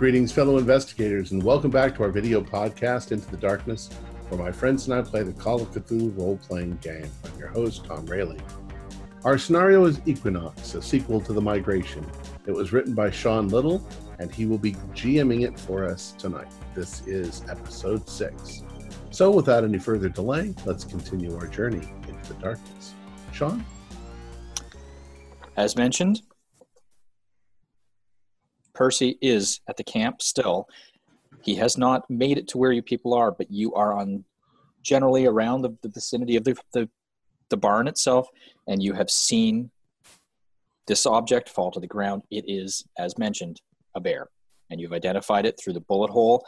Greetings, fellow investigators, and welcome back to our video podcast, Into the Darkness, where my friends and I play the Call of Cthulhu role playing game. I'm your host, Tom Rayleigh. Our scenario is Equinox, a sequel to The Migration. It was written by Sean Little, and he will be GMing it for us tonight. This is episode six. So, without any further delay, let's continue our journey into the darkness. Sean? As mentioned, Percy is at the camp still. He has not made it to where you people are, but you are on generally around the, the vicinity of the, the, the barn itself, and you have seen this object fall to the ground. It is, as mentioned, a bear, and you've identified it through the bullet hole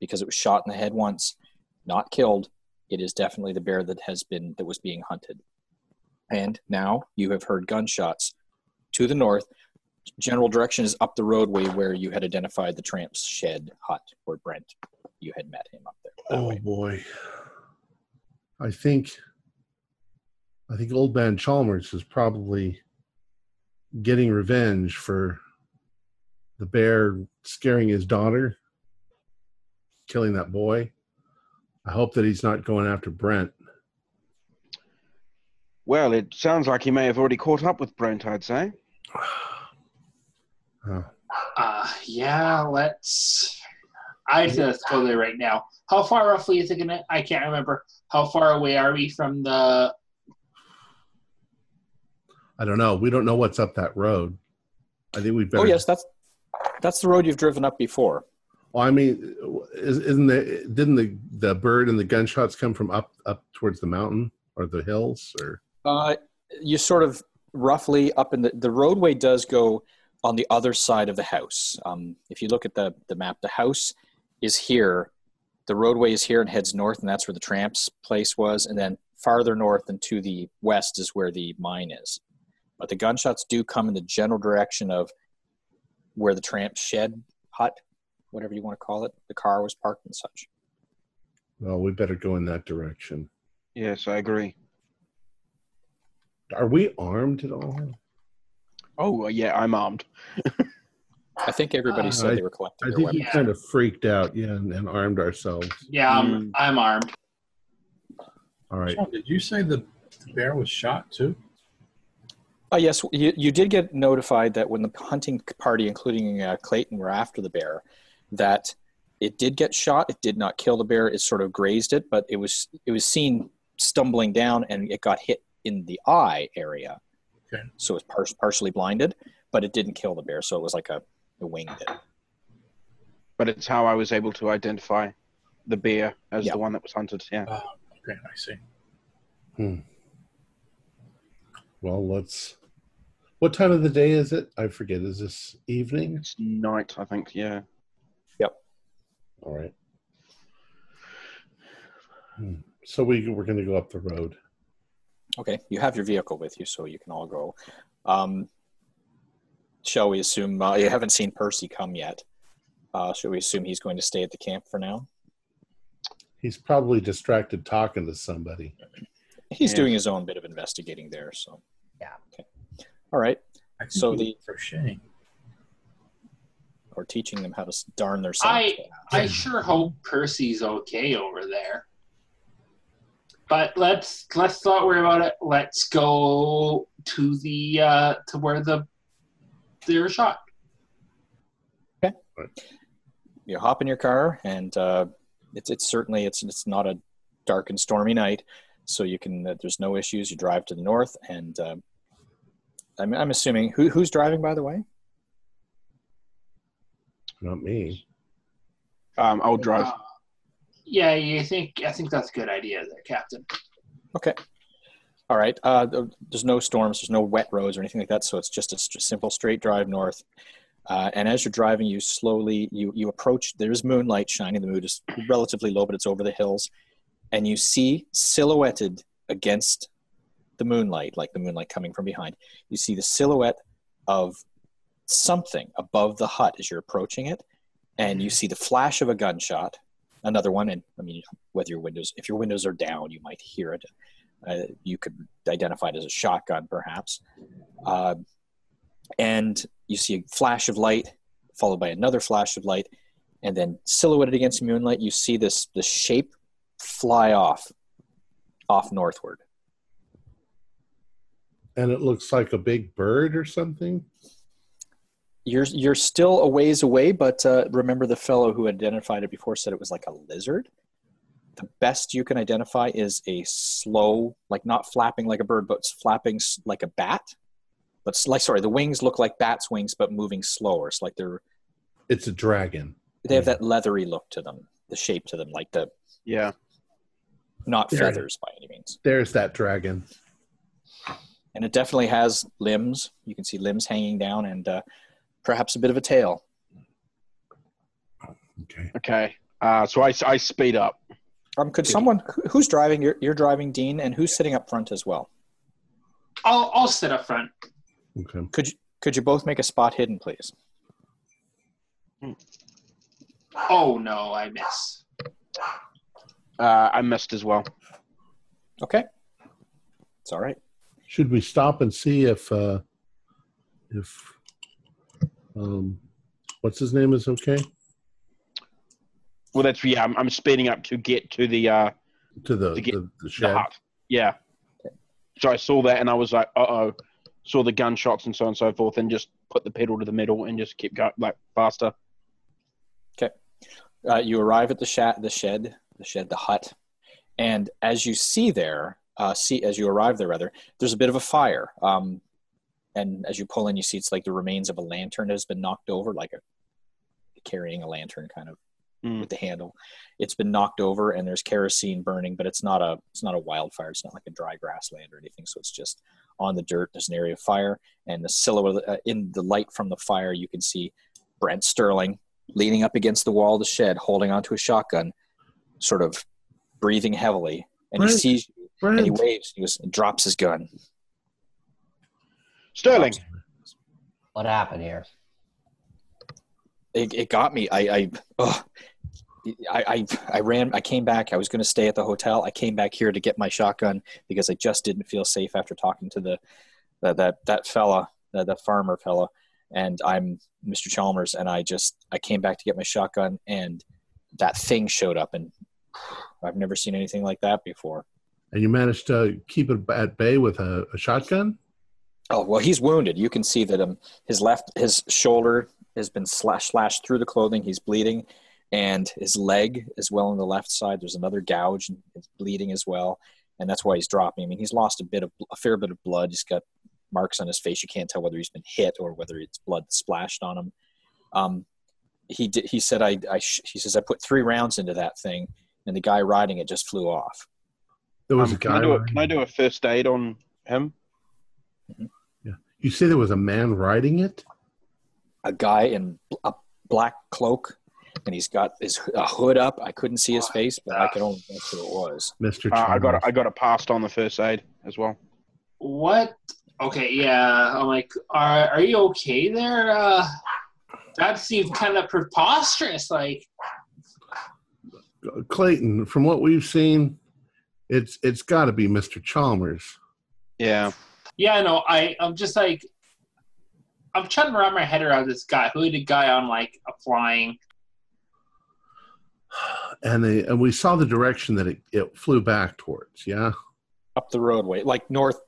because it was shot in the head once, not killed. It is definitely the bear that has been that was being hunted. And now you have heard gunshots to the north general direction is up the roadway where you had identified the tramp's shed hut where Brent you had met him up there. Oh way. boy. I think I think old man Chalmers is probably getting revenge for the bear scaring his daughter, killing that boy. I hope that he's not going after Brent. Well, it sounds like he may have already caught up with Brent, I'd say. Oh. Uh, yeah, let's. I just go there right now. How far roughly is it gonna? I can't remember. How far away are we from the? I don't know. We don't know what's up that road. I think we better. Oh yes, that's that's the road you've driven up before. Well, I mean, isn't the didn't the the bird and the gunshots come from up up towards the mountain or the hills or? Uh, you sort of roughly up in the the roadway does go on the other side of the house. Um, if you look at the, the map, the house is here, the roadway is here and heads north, and that's where the tramp's place was. And then farther north and to the west is where the mine is. But the gunshots do come in the general direction of where the tramp shed hut, whatever you want to call it, the car was parked and such. Well, we better go in that direction. Yes, I agree. Are we armed at all? Oh yeah, I'm armed. I think everybody uh, said I, they were collecting. I think we kind of freaked out, yeah, and, and armed ourselves. Yeah, I'm, mm. I'm armed. All right. Sean, did you say the bear was shot too? Uh, yes, you, you did get notified that when the hunting party, including uh, Clayton, were after the bear, that it did get shot. It did not kill the bear. It sort of grazed it, but it was it was seen stumbling down, and it got hit in the eye area. Okay. So it was par- partially blinded, but it didn't kill the bear. So it was like a, a wing did. But it's how I was able to identify the bear as the one that was hunted. Yeah. Oh, okay, I see. Hmm. Well, let's. What time of the day is it? I forget. Is this evening? It's night, I think. Yeah. Yep. All right. Hmm. So we we're going to go up the road. Okay, you have your vehicle with you, so you can all go. Um, shall we assume uh, you haven't seen Percy come yet? Uh, shall we assume he's going to stay at the camp for now? He's probably distracted talking to somebody. He's yeah. doing his own bit of investigating there. So yeah. Okay. All right. So the crocheting or teaching them how to darn their socks. I I sure hope Percy's okay over there. But let's let's not worry about it. Let's go to the uh, to where the they were shot. Okay. You hop in your car, and uh, it's it's certainly it's it's not a dark and stormy night, so you can uh, there's no issues. You drive to the north, and uh, I'm I'm assuming who who's driving by the way. Not me. Um, I'll drive. Yeah, you think I think that's a good idea, there, Captain. Okay. All right. Uh, there's no storms. There's no wet roads or anything like that. So it's just a st- simple straight drive north. Uh, and as you're driving, you slowly you you approach. There's moonlight shining. The moon is relatively low, but it's over the hills, and you see silhouetted against the moonlight, like the moonlight coming from behind. You see the silhouette of something above the hut as you're approaching it, and you see the flash of a gunshot another one. And I mean, whether your windows, if your windows are down, you might hear it. Uh, you could identify it as a shotgun, perhaps. Uh, and you see a flash of light followed by another flash of light, and then silhouetted against moonlight, you see this this shape fly off, off northward. And it looks like a big bird or something. You're you're still a ways away, but uh, remember the fellow who identified it before said it was like a lizard. The best you can identify is a slow, like not flapping like a bird, but it's flapping like a bat. But like sorry, the wings look like bats' wings, but moving slower. It's like they're It's a dragon. they have that leathery look to them, the shape to them, like the Yeah. not Yeah. feathers by any means. There's that dragon. And it definitely has limbs. You can see limbs hanging down and uh, perhaps a bit of a tail. Okay. Okay. Uh, so I, I speed up. Um, could Okay. someone who's driving? You're, you're driving, Dean, and who's sitting up front as well? I'll I'll sit up front. Okay. Could you could you both make a spot hidden, please? Oh no, I miss. Uh, I missed as well. Okay, it's all right. Should we stop and see if uh if um what's his name is okay Well, that's yeah. I'm, I'm speeding up to get to the uh, to the To get the, the the hut. Yeah. So I saw that and I was like, uh oh. Saw the gunshots and so on and so forth, and just put the pedal to the metal and just keep going like faster. Okay uh, you arrive at the shed, the shed, the shed, the hut, and as you see there, uh, see as you arrive there, rather, there's a bit of a fire. Um, and as you pull in, you see it's like the remains of a lantern that has been knocked over, like a carrying a lantern kind of Mm. with the handle. It's been knocked over, and there's kerosene burning, but it's not a it's not a wildfire. It's not like a dry grassland or anything. So it's just on the dirt. There's an area of fire, and the silhouette uh, in the light from the fire, you can see Brent Sterling leaning up against the wall of the shed, holding onto a shotgun, sort of breathing heavily. And he sees you, and he waves and He goes, and drops his gun. Sterling. What happened here? It, it got me. I, I, ugh. I, I, I ran. I came back. I was going to stay at the hotel. I came back here to get my shotgun because I just didn't feel safe after talking to the, that that that fella, that the farmer fella, and I'm Mr. Chalmers, and I just I came back to get my shotgun, and that thing showed up, and I've never seen anything like that before. and you managed to keep it at bay with a, a shotgun. Oh well, he's wounded. You can see that um, his left his shoulder has been slash slashed through the clothing. He's bleeding, and his leg as well on the left side. There's another gouge, and it's bleeding as well, and that's why he's dropping. I mean, he's lost a bit of a fair bit of blood. He's got marks on his face. You can't tell whether he's been hit or whether it's blood splashed on him. Um, he did, he said I, I sh- he says I put three rounds into that thing, and the guy riding it just flew off. There was Um, a can, guy. I do a, can I do a first aid on him? You say there was a man riding it? a guy in a black cloak, and he's got his a hood up. I couldn't see his face, but I could only guess who it was. Mr. Uh, I got Chalmers. a, I got a passed on the first aid as well. What? Okay, yeah. I'm like, are are you okay there? Uh, that seems kind of preposterous. Like, Clayton, from what we've seen, it's it's got to be Mr. Chalmers. Yeah. Yeah, no, I I'm just like, I'm trying to wrap my head around this guy, hooded guy on like a flying. And they and we saw the direction that it, it flew back towards. Yeah. Up the roadway, like north,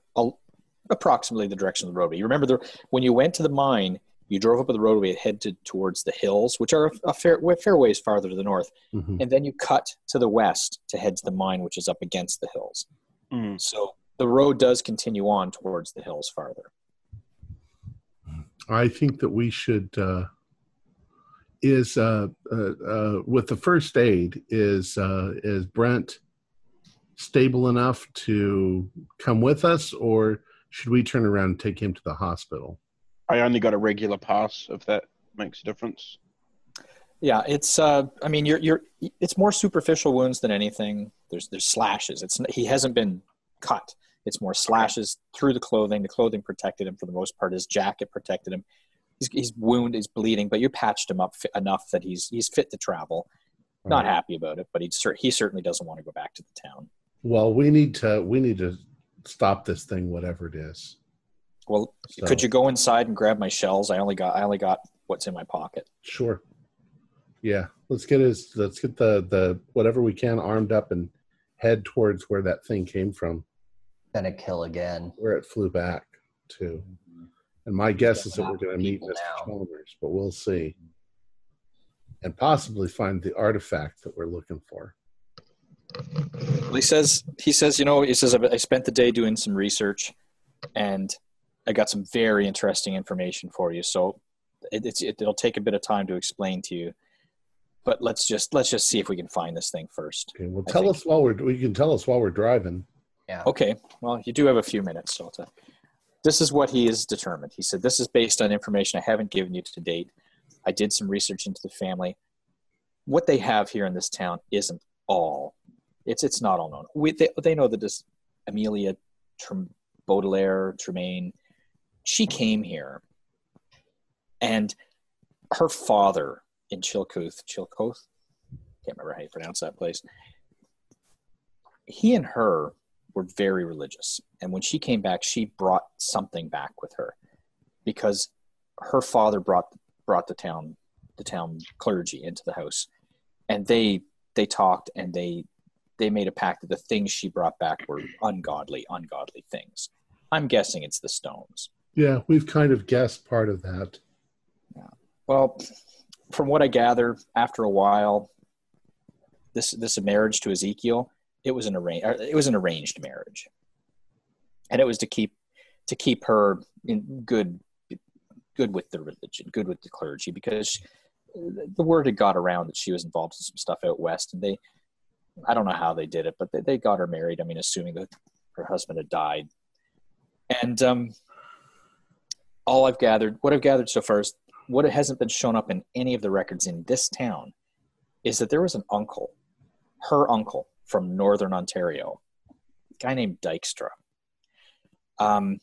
approximately the direction of the roadway. You remember the when you went to the mine, you drove up the roadway and headed towards the hills, which are a fair a fair ways farther to the north, Mhm. and then you cut to the west to head to the mine, which is up against the hills. Mm. So the road does continue on towards the hills farther. I think that we should uh, is uh, uh, uh, with the first aid is uh, is Brent stable enough to come with us, or should we turn around and take him to the hospital? I only got a regular pass, if that makes a difference. Yeah, it's. Uh, I mean, you're you're. It's more superficial wounds than anything. There's there's slashes. It's he hasn't been cut. It's more slashes through the clothing. The clothing protected him for the most part. His jacket protected him. He's he's wounded. He's bleeding, but you patched him up enough that he's he's fit to travel. Not happy about it, but he cer- he certainly doesn't want to go back to the town. Well, we need to we need to stop this thing, whatever it is. Well, So- could you go inside and grab my shells? I only got I only got what's in my pocket. Sure. Yeah, let's get his. Let's get the the whatever we can armed up and head towards where that thing came from, Gonna kill again. where it flew back to. Mm-hmm. And my guess is that we're going to meet Mr. now. Chalmers, but we'll see. Mm-hmm. And possibly find the artifact that we're looking for. Well, he says he says you know he says I spent the day doing some research, and I got some very interesting information for you. So it, it's it, it'll take a bit of time to explain to you, but let's just let's just see if we can find this thing first. Okay, well, I tell think- us while we're. You can tell us while we're driving. Yeah. Okay, well you do have a few minutes, to, this is what he is determined. He said this is based on information I haven't given you to date. I did some research into the family. What they have here in this town isn't all. It's it's not all known. We, they, they know that this Amelia Trem, Baudelaire Tremaine, she came here, and her father in Chilcoth, Chilcoth, can't remember how you pronounce that place. He and her were very religious, and when she came back, she brought something back with her, because her father brought brought the town the town clergy into the house, and they they talked and they they made a pact that the things she brought back were ungodly, ungodly things. I'm guessing it's the stones. Yeah, we've kind of guessed part of that. yeah Well, from what I gather, after a while, this this marriage to Ezekiel, it was an arranged it was an arranged marriage, and it was to keep to keep her in good good with the religion, good with the clergy, because the word had got around that she was involved in some stuff out west, and they I don't know how they did it, but they, they got her married. I mean, assuming that her husband had died, and um, all I've gathered, what I've gathered so far is what hasn't been shown up in any of the records in this town is that there was an uncle, her uncle from Northern Ontario, guy named Dykstra, um,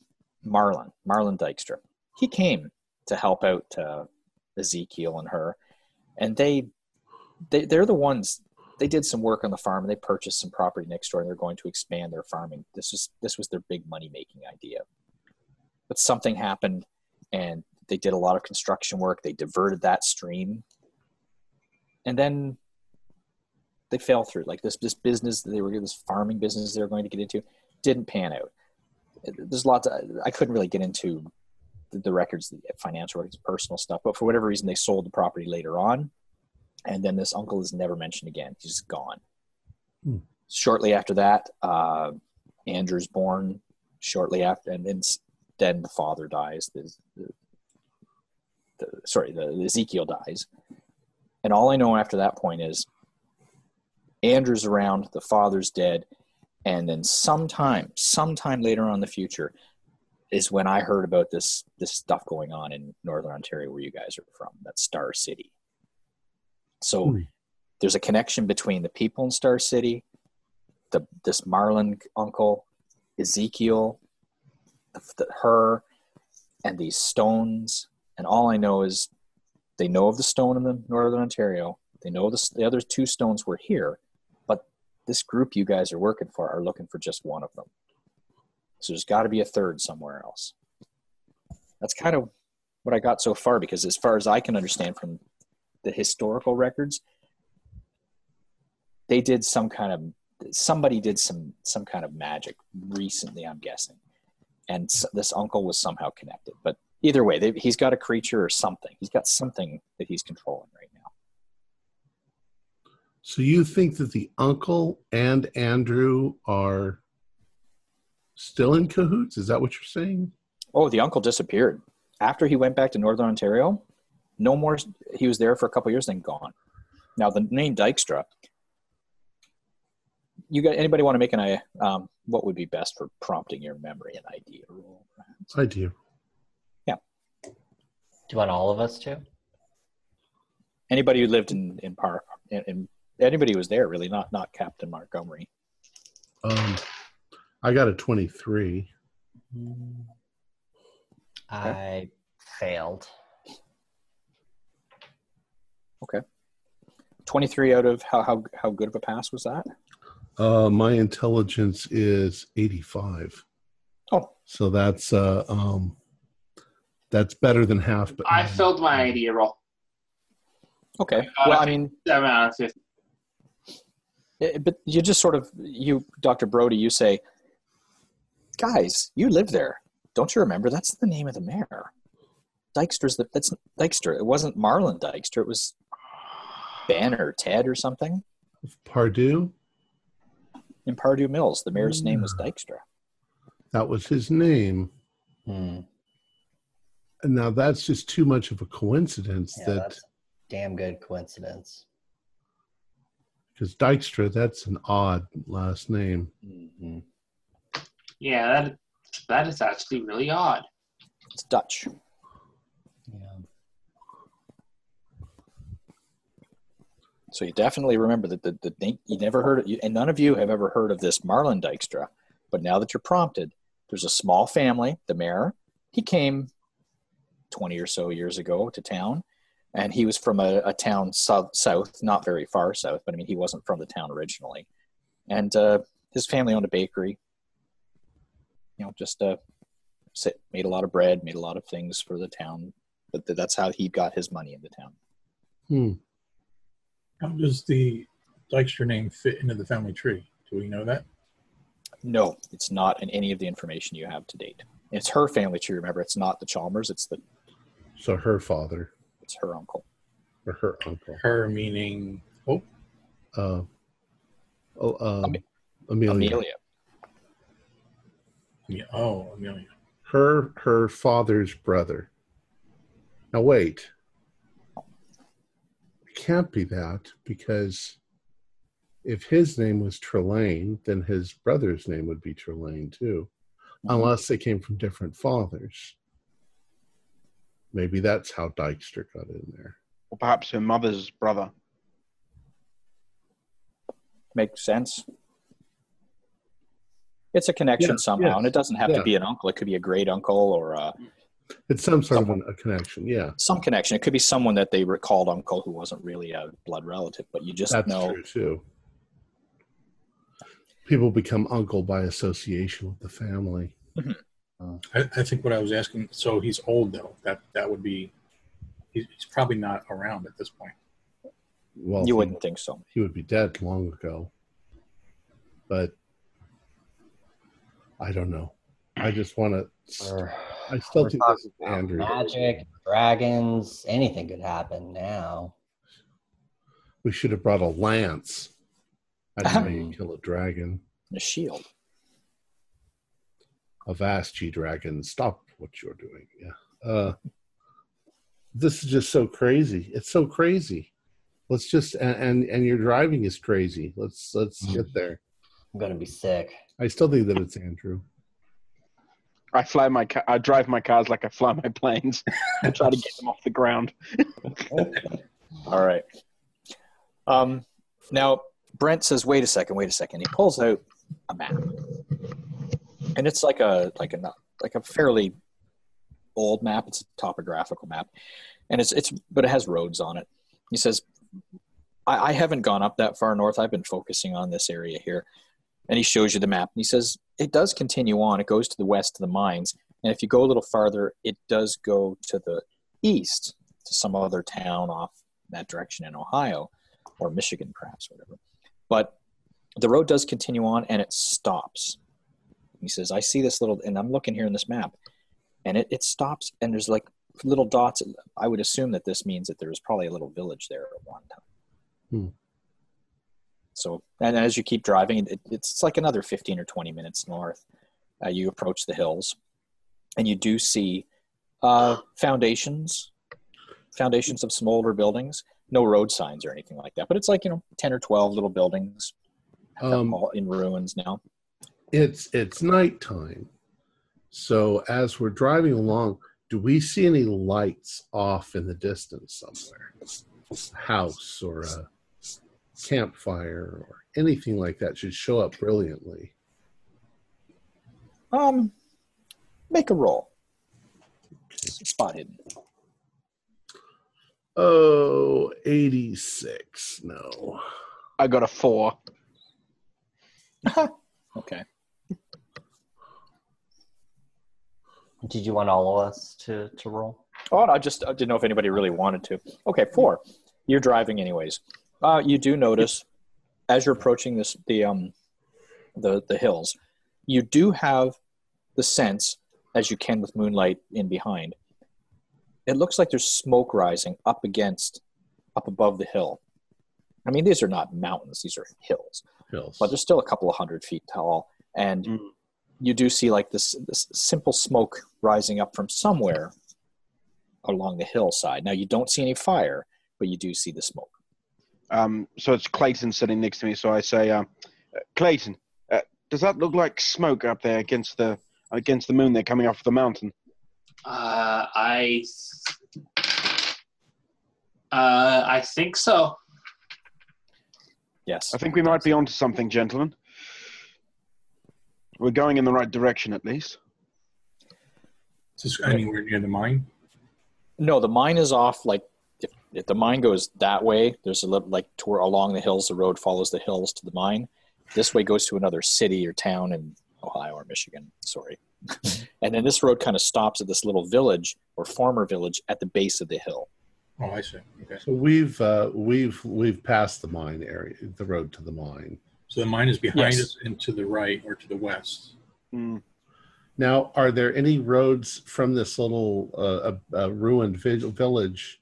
Marlon, Marlon Dykstra. He came to help out uh, Ezekiel and her, and they, they they're the ones. They did some work on the farm and they purchased some property next door and they're going to expand their farming. This was this was their big money making idea. But something happened and they did a lot of construction work. They diverted that stream, and then they fell through. Like this, this business that they were this farming business they were going to get into didn't pan out. There's lots. Of, I couldn't really get into the, the records, the financial records, personal stuff, but for whatever reason, they sold the property later on, and then this uncle is never mentioned again. He's just gone. Hmm. Shortly after that, uh, Andrew's born. Shortly after, and then then the father dies. The, the, the, sorry, the Ezekiel dies, and all I know after that point is Andrew's around, the father's dead, and then sometime, sometime later on in the future, is when I heard about this this stuff going on in Northern Ontario, where you guys are from, that Star City. So Hmm. there's a connection between the people in Star City, the this Marlon uncle, Ezekiel, the, the, her, and these stones. And all I know is they know of the stone in the Northern Ontario. They know the, the other two stones were here, this group you guys are working for are looking for just one of them. So there's got to be a third somewhere else. That's kind of what I got so far because, as far as I can understand from the historical records, they did some kind of somebody did some some kind of magic recently. I'm guessing, and this uncle was somehow connected. But either way, they, he's got a creature or something. He's got something that he's controlling right. So you think that the uncle and Andrew are still in cahoots? Is that what you're saying? Oh, the uncle disappeared after he went back to Northern Ontario. No more. He was there for a couple years, then gone. Now the name Dykstra. You got anybody want to make an idea? Um, what would be best for prompting your memory and idea roll? perhaps? I do. Do you want all of us to? Anybody who lived in in Park, in, in anybody was there really, not not Captain Montgomery. Um, I got a twenty-three. I failed. Okay. 23 out of how, how, how good of a pass was that? Uh, my intelligence is 85. Oh. So that's, uh, um, that's better than half. But I failed my idea roll. Okay. I well, I mean, seven out of but you just sort of you dr brody you say guys you live there don't you remember that's the name of the mayor dykstra's the that's dykstra it wasn't marlon dykstra it was ben or ted or something Pardue, in pardue mills the mayor's name was Hmm. dykstra that was his name. Hmm. And now that's just too much of a coincidence Yeah, that that's a damn good coincidence. Because Dykstra, that's an odd last name. Mhm. Yeah, that that is actually really odd. it's dutch Yeah. so you definitely remember that the, the name you never heard it and none of you have ever heard of this marlon dykstra but now that you're prompted there's a small family the mayor he came 20 or so years ago to town and he was from a, a town south, south not very far south but i mean he wasn't from the town originally and uh, his family owned a bakery you know just uh, sit, made a lot of bread made a lot of things for the town but th- that's how he got his money in the town Hmm. How does the Dykstra name fit into the family tree? Do we know that? No, it's not in any of the information you have to date. It's her family tree. Remember, it's not the Chalmers. It's the So her father it's her uncle. or her uncle. Her meaning oh Uh, oh, um, Ame- Amelia. Amelia. yeah, oh Amelia. Her her father's brother. Now wait. It can't be that because if his name was Trelane, then his brother's name would be Trelane too, unless they came from different fathers. Maybe that's how Dykstra got in there. Or perhaps her mother's brother. Makes sense. It's a connection Yeah, somehow, yes, and it doesn't have yeah. to be an uncle. It could be a great uncle or uh, It's some sort of a connection. Yeah, some connection. It could be someone that they recalled uncle who wasn't really a blood relative, but you just that's know. true too. People become uncle by association with the family. I, I think what I was asking. So he's old though. That that would be. He's, he's probably not around at this point. Well, You wouldn't think so. he would be dead long ago. But I don't know. I just want to. We're, I still we're think this is Andrew. magic, dragons, anything could happen now. We should have brought a lance. That's how you kill a dragon. A shield. A vast G dragon. Stop what you're doing. Yeah. Uh, this is just so crazy. It's so crazy. Let's just and and, and your driving is crazy. Let's let's get there. I'm gonna be sick. I still think that it's Andrew. I fly my ca- I drive my cars like I fly my planes. I try to get them off the ground. All right. Um, now Brent says, "Wait a second, wait a second. He pulls out a map, and it's like a like a like a fairly old map. It's a topographical map, and it's it's but it has roads on it. He says, I, "I haven't gone up that far north. I've been focusing on this area here." And he shows you the map. And he says, "It does continue on. It goes to the west to the mines, and if you go a little farther, it does go to the east to some other town off that direction in Ohio or Michigan, perhaps, whatever. But the road does continue on and it stops. He says, I see this little, and I'm looking here in this map, and it, it stops, and there's like little dots. I would assume that this means that there was probably a little village there at one time. Hmm. So, and as you keep driving, it, it's like another 15 or 20 minutes north. Uh, you approach the hills, and you do see uh, foundations, foundations of some older buildings. No road signs or anything like that, but it's like you know, 10 or 12 little buildings, Um, all in ruins now. It's it's nighttime so as we're driving along do we see any lights off in the distance somewhere house or a campfire or anything like that should show up brilliantly Um, make a roll. Spot hidden. oh 86 no I got a four. Okay. Did you want all of us to, to roll? Oh, I just I didn't know if anybody really wanted to. Okay, four. You're driving anyways. Uh, you do notice as you're approaching this the um the the hills, you do have the sense, as you can with moonlight in behind. It looks like there's smoke rising up against, up above the hill. I mean, these are not mountains; these are hills, Hills. but they're still a couple of hundred feet tall, and Mm. You do see like this this simple smoke rising up from somewhere along the hillside. Now you don't see any fire, but you do see the smoke. Um, so it's Clayton sitting next to me. So I say, um, uh, Clayton, uh, does that look like smoke up there against the against the moon? They're coming off the mountain. Uh, I. Uh, I think so. Yes. I think we might be onto something, gentlemen. We're going in the right direction, at least. Is this anywhere near the mine? No, the mine is off. Like if, if the mine goes that way, there's a little like tour along the hills. The road follows the hills to the mine. This way goes to another city or town in Ohio or Michigan. Sorry. and then this road kind of stops at this little village or former village at the base of the hill. Oh, I see. Okay. So we've uh, we've we've passed the mine area, the road to the mine. So the mine is behind Yes. us and to the right or to the west. Mm. Now, are there any roads from this little uh, ruined vi- village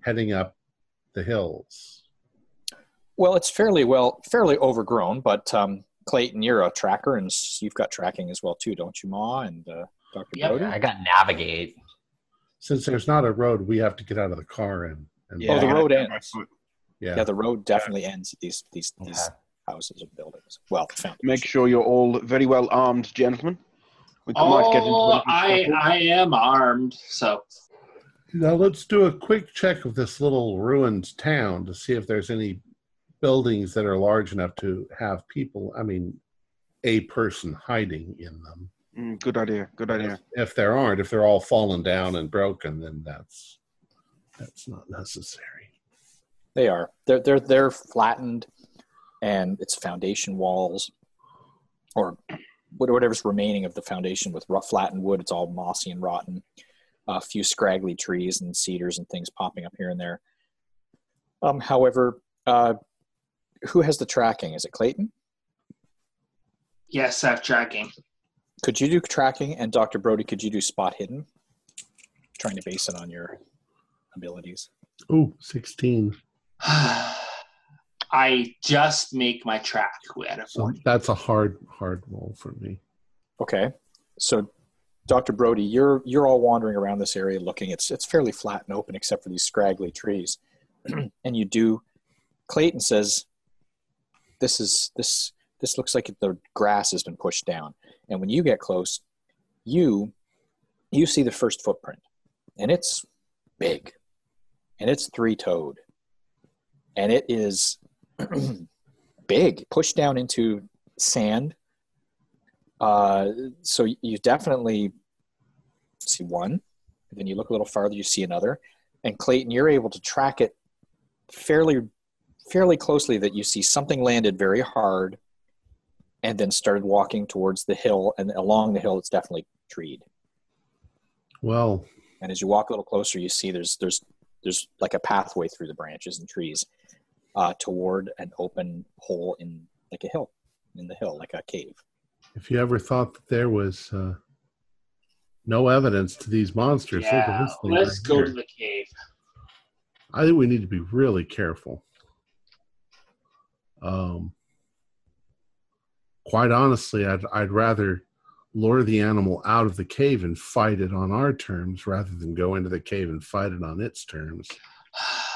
heading up the hills? Well, it's fairly well, fairly overgrown, but um, Clayton, you're a tracker, and you've got tracking as well too, don't you, Ma and uh, Doctor Yep. Brody? I got navigate. Since there's not a road, we have to get out of the car and, and Oh, the road ends. Yeah. Yeah, the road definitely ends at these these these Okay. Houses and buildings. Well, foundation. Make sure you're all very well armed, gentlemen. We might get into Oh, I. I am armed, so Now let's do a quick check of this little ruined town to see if there's any buildings that are large enough to have people. I mean, a person hiding in them. Mm, good idea. Good idea. If there aren't, if they're all fallen down and broken, then that's that's not necessary. They are. They're they're they're flattened, and it's foundation walls, or whatever's remaining of the foundation with rough flattened wood. It's all mossy and rotten. A few scraggly trees and cedars and things popping up here and there. Um, however, uh, who has the tracking? Is it Clayton? yes, I have tracking. Could you do tracking? And Dr. Brody, could you do spot hidden? Trying to base it on your abilities. Ooh, 16. I just make my track at a So forty. that's a hard, hard roll for me. Okay. So, Dr. Brody, you're you're all wandering around this area looking. It's it's fairly flat and open except for these scraggly trees. and you do Clayton says this is this this looks like the grass has been pushed down. And when you get close, you you see the first footprint. And it's big. And it's three-toed. And it is big, pushed down into sand uh, so you definitely see one. Then you look a little farther, you see another. And Clayton, you're able to track it fairly, fairly closely. That you see something landed very hard, and then started walking towards the hill. And along the hill, it's definitely treed. Well, And as you walk a little closer, you see there's there's there's like a pathway through the branches and trees uh, toward an open hole in like a hill, in the hill, like a cave. if you ever thought that there was uh, no evidence to these monsters, look at Yeah, this thing let's right go here. to the cave. I think we need to be really careful. Um, quite honestly, I'd I'd rather lure the animal out of the cave and fight it on our terms rather than go into the cave and fight it on its terms.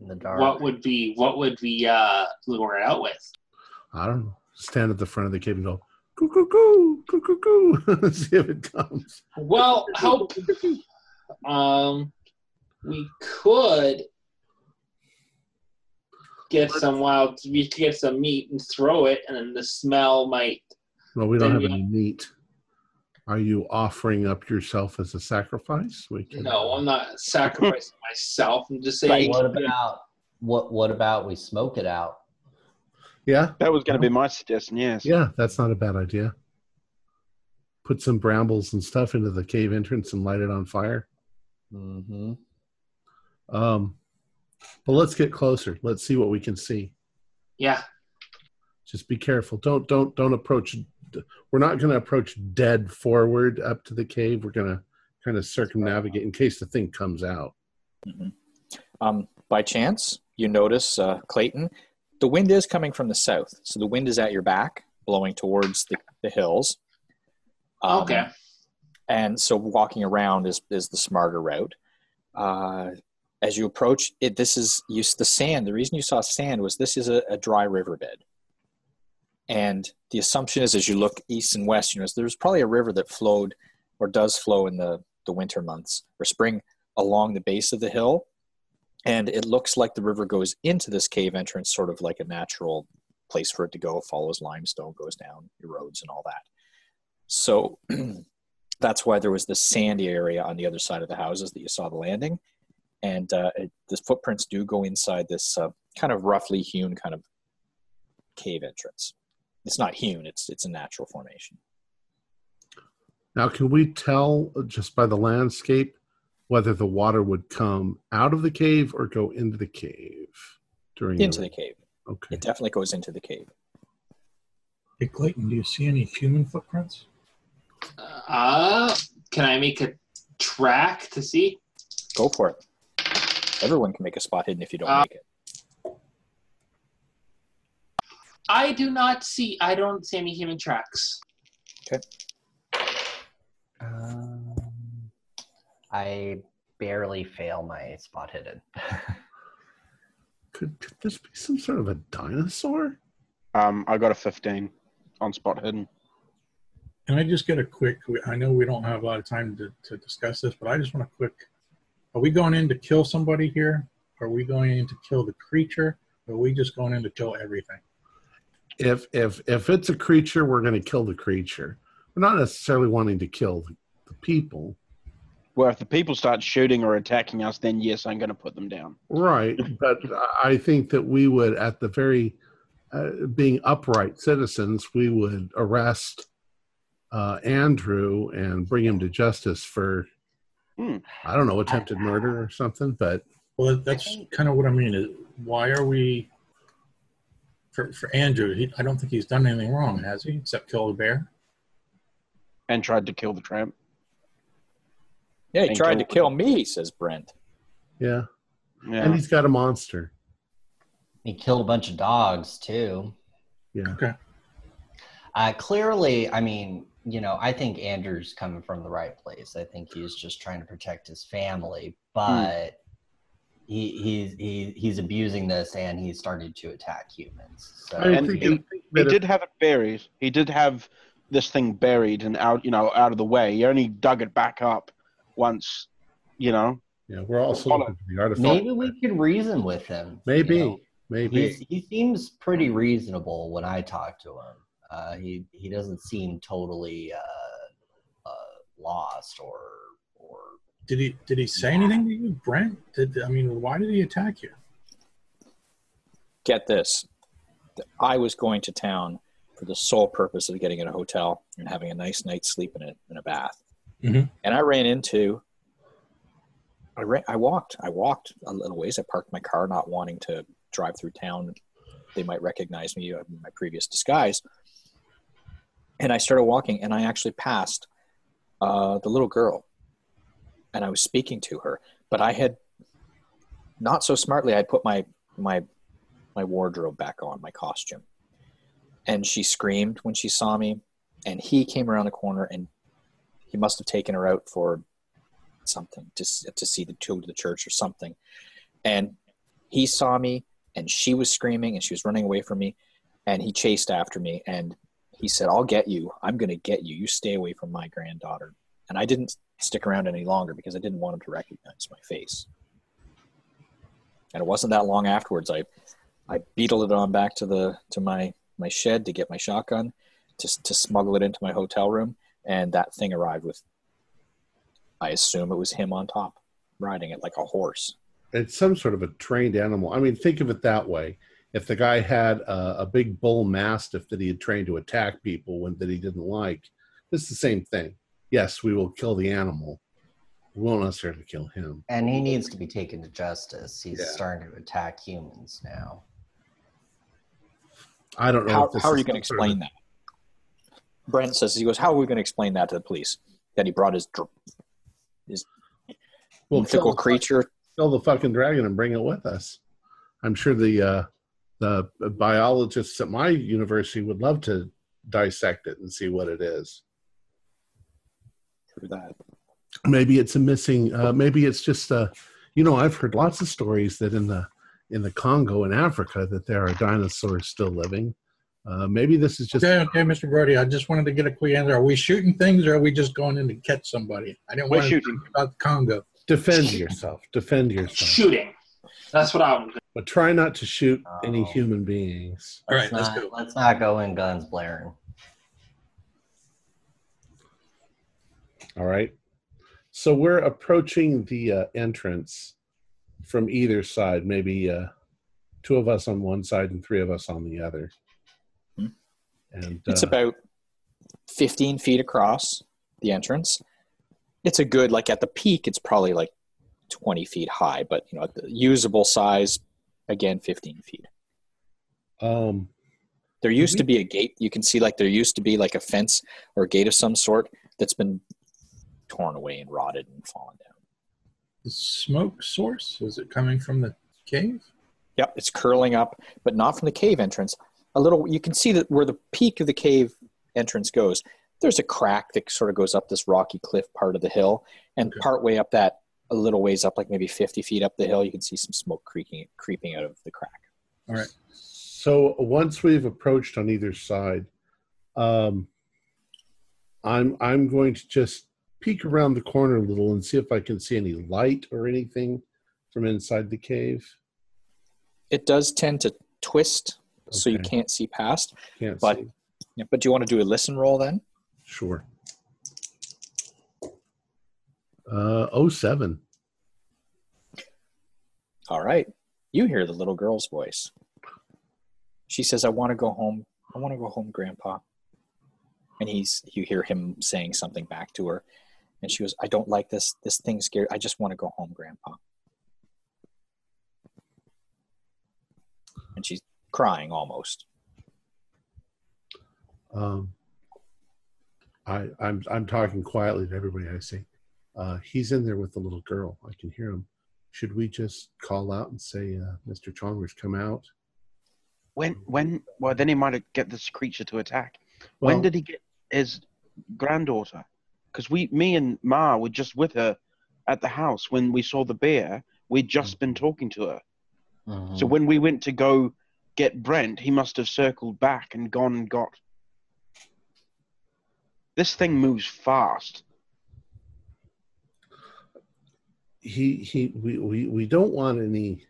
in the dark. What would be what would we uh lure it out with? I don't know. Stand at the front of the cave and go coo coo coo coo coo coo. See if it comes. Well, help. Um, we could get some wild. We could get some meat and throw it, and then the smell might. Well, we don't have Then any meat. Are you offering up yourself as a sacrifice? We can. No, I'm not sacrificing myself. I'm just saying. what about what? What about we smoke it out? Yeah, That was going to be my suggestion. Yes. yeah, that's not a bad idea. put some brambles and stuff into the cave entrance and light it on fire. hmm Um, but let's get closer. Let's see what we can see. Yeah. Just be careful. Don't don't don't approach. We're not going to approach dead forward up to the cave. We're going to kind of circumnavigate in case the thing comes out. Um, by chance, you notice, uh, Clayton, the wind is coming from the south. So the wind is at your back, blowing towards the, the hills. Um, Okay. And so walking around is, is the smarter route. Uh, as you approach it, this is you, the sand. The reason you saw sand was this is a, a dry riverbed. And the assumption is as you look east and west, you know, there's probably a river that flowed or does flow in the, the winter months or spring along the base of the hill. And it looks like the river goes into this cave entrance sort of like a natural place for it to go. Follows limestone goes down erodes and all that. So that's why there was this sandy area on the other side of the houses that you saw the landing. And uh, it, the footprints do go inside this uh, kind of roughly hewn kind of cave entrance it's not hewn it's it's a natural formation Now, can we tell just by the landscape whether the water would come out of the cave or go into the cave during into the cave Okay. it definitely goes into the cave Hey, Clayton, do you see any human footprints? Uh, can I make a track to see? go for it everyone can make a spot hidden if you don't Uh, make it I do not see. I don't see any human tracks. Um, I barely fail my spot hidden. Could, could this be some sort of a dinosaur? Um, I got a 15 on spot hidden. Can I just get a quick? I know we don't have a lot of time to, to discuss this, but I just want a quick. Are we going in to kill somebody here? Are we going in to kill the creature? Or are we just going in to kill everything? If if if it's a creature, we're going to kill the creature. We're not necessarily wanting to kill the, the people, Well, if the people start shooting or attacking us, then yes, I'm going to put them down. right? but I think that we would, at the very uh, being upright citizens, we would arrest uh, Andrew and bring him to justice for Hmm. I don't know attempted murder or something. But Well, that's kind of what I mean. Is why are we? For for Andrew, he, I don't think he's done anything wrong, has he? Except kill a bear. And tried to kill the tramp. yeah he And tried to kill- kill me says brent yeah, Yeah. and he's got a monster. he killed a bunch of dogs too. Yeah, Okay. Uh, clearly, I mean, you know, I think Andrew's coming from the right place. I think he's just trying to protect his family, but he, he's he, he's abusing this and he started to attack humans. So I And think, he- He did have it buried. He did have this thing buried and out, you know, out of the way. He only dug it back up once, you know. yeah, we're also Follow. looking for the artifact. maybe we could reason with him. Maybe, you know? maybe. He's, he seems pretty reasonable when I talk to him. Uh, he he doesn't seem totally uh, uh, lost or or Did he did he say anything to you, Brent? Did I mean why did he attack you? get this. I was going to town for the sole purpose of getting in a hotel and having a nice night's sleep in it in a bath. Mhm. and i ran into I, ran, I walked i walked a little ways. I parked my car not wanting to drive through town. They might recognize me in my previous disguise. And i started walking and i actually passed uh, the little girl and i was speaking to her but i had not so smartly i put my my my wardrobe back on, my costume. And she screamed when she saw me. And he came around the corner and he must have taken her out for something to, to see the to the church or something. And he saw me and she was screaming and she was running away from me. And he chased after me and he said, I'll get you. I'm going to get you. You stay away from my granddaughter. And I didn't stick around any longer because I didn't want him to recognize my face. And it wasn't that long afterwards. I I beetled it on back to the to my my shed to get my shotgun to to smuggle it into my hotel room, and that thing arrived with. I assume it was him on top, riding it like a horse. it's some sort of a trained animal. I mean, think of it that way. If the guy had a, a big bull mastiff that he had trained to attack people when that he didn't like, It's the same thing. Yes, we will kill the animal. We won't necessarily kill him. And he needs to be taken to justice. He's Yeah. starting to attack humans now. I don't know. How, if this how are you going to some sort of- explain that? Brent says, he goes, how are we going to explain that to the police? That he brought his dr- We'll mythical kill the, creature. kill the fucking dragon and bring it with us. I'm sure the uh, the biologists at my university would love to dissect it and see what it is. Through that. maybe it's a missing uh, maybe it's just a. you know i've heard lots of stories that in the in the congo in africa that there are dinosaurs still living uh, maybe this is just Okay, okay, Mr. Brody. I just wanted to get a quick answer. Are we shooting things or are we just going in to catch somebody? I didn't We're want to shooting. talk about the Congo. defend yourself defend yourself Shooting. That's what I'm. but try not to shoot any Oh. human beings All right, let's not, go. Let's not go in guns blaring. All right so we're approaching the uh, entrance from either side maybe uh, two of us on one side and three of us on the other Hmm. and It's uh, about 15 feet across the entrance. It's a good, like at the peak, it's probably like 20 feet high, but you know, the usable size, again, 15 feet. um There used to be a gate. You can see like there used to be like a fence or a gate of some sort that's been torn away and rotted and fallen down. The smoke source is it coming from the cave? Yep, it's curling up, but not from the cave entrance. A little, you can see that where the peak of the cave entrance goes. There's a crack that sort of goes up this rocky cliff part of the hill, and Okay. partway up that, a little ways up, like maybe 50 feet up the hill, you can see some smoke creaking, creeping out of the crack. All right. So once we've approached on either side, um, I'm I'm going to just peek around the corner a little and see if I can see any light or anything from inside the cave. It does tend to twist, so you can't see past. Can't But- see. Yeah, But do you want to do a listen roll then? Sure. Uh, oh seven. All right. You hear the little girl's voice. She says, I want to go home. I want to go home, Grandpa. And he's you hear him saying something back to her. And she goes, I don't like this. This thing scared. I just want to go home, Grandpa. And she's crying almost. Um, I I'm I'm talking quietly to everybody. I say, uh, he's in there with the little girl. I can hear him. Should we just call out and say, uh, Mr. Chalmers, come out? When when well then he might get this creature to attack. Well, when did he get his granddaughter? Because we, me and Ma were just with her at the house when we saw the bear. We'd just been talking to her. Mhm. So when we went to go get Brent, he must have circled back and gone and got. This thing moves fast. he he we, we we don't want any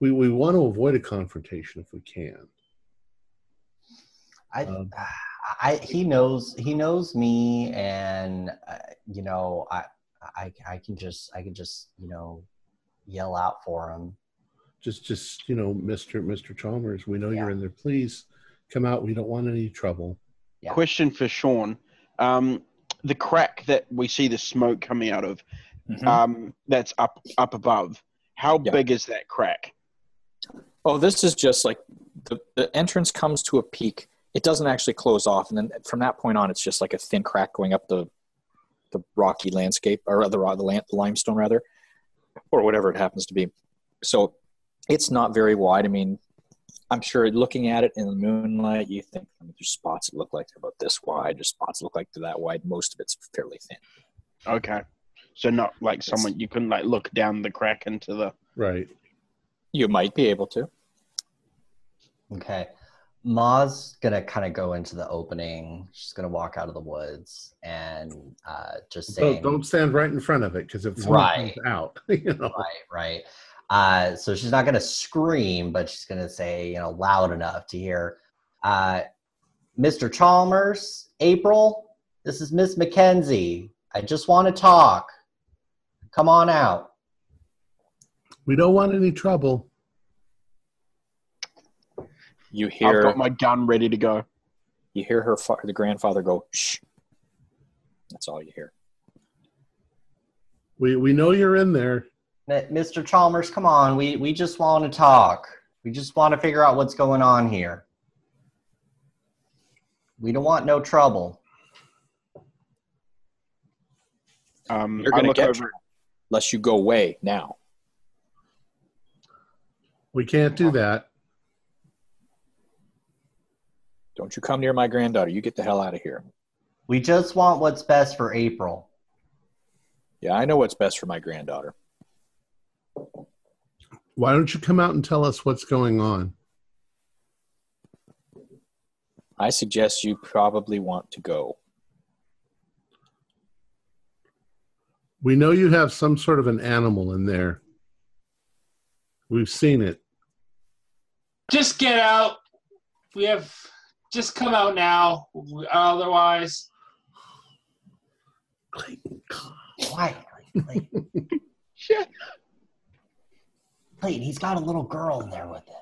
we we want to avoid a confrontation if we can I, Um, I, he knows, he knows me, and uh, you know, I, I, I can just, I can just, you know, yell out for him. just just you know mr mr chalmers we know you're in there please come out we don't want any trouble Yeah. Question for Sean: um, the crack that we see the smoke coming out of, Mhm. um, that's up up above. How Yeah. big is that crack? Oh, this is just like the, the entrance comes to a peak. It doesn't actually close off, and then from that point on, it's just like a thin crack going up the the rocky landscape or the the, land, the limestone rather, or whatever it happens to be. So it's not very wide. I mean, I'm sure looking at it in the moonlight, you think I mean, there's spots that look like they're about this wide. There's spots that look like they're that wide. Most of it's fairly thin. Okay, so not like someone you couldn't like look down the crack into the. right You might be able to. Okay. Ma's gonna kind of go into the opening. She's gonna walk out of the woods and uh, just don't, don't stand right in front of it because if someone Right. comes out you know right, right. Uh, so she's not gonna scream, but she's gonna say, you know, loud enough to hear, uh, "Mr. Chalmers, April, this is Miss Mackenzie. I just want to talk. Come on out." we don't want any trouble You hear. I've hear got my gun ready to go. you hear her fa- the grandfather go shh That's all you hear. We we know you're in there. Mr. Chalmers, come on. We we just want to talk. We just want to figure out what's going on here. We don't want no trouble. Um, You're going to look get over. unless you go away now. We can't do that. Don't you come near my granddaughter. You get the hell out of here. We just want what's best for April. Yeah, I know what's best for my granddaughter. Why don't you come out and tell us what's going on? I suggest you probably want to go. We know you have some sort of an animal in there. We've seen it. Just get out. We have. Just come out now. Otherwise, Clayton, come. Quiet, Clayton. Shit. Clayton, he's got a little girl in there with him.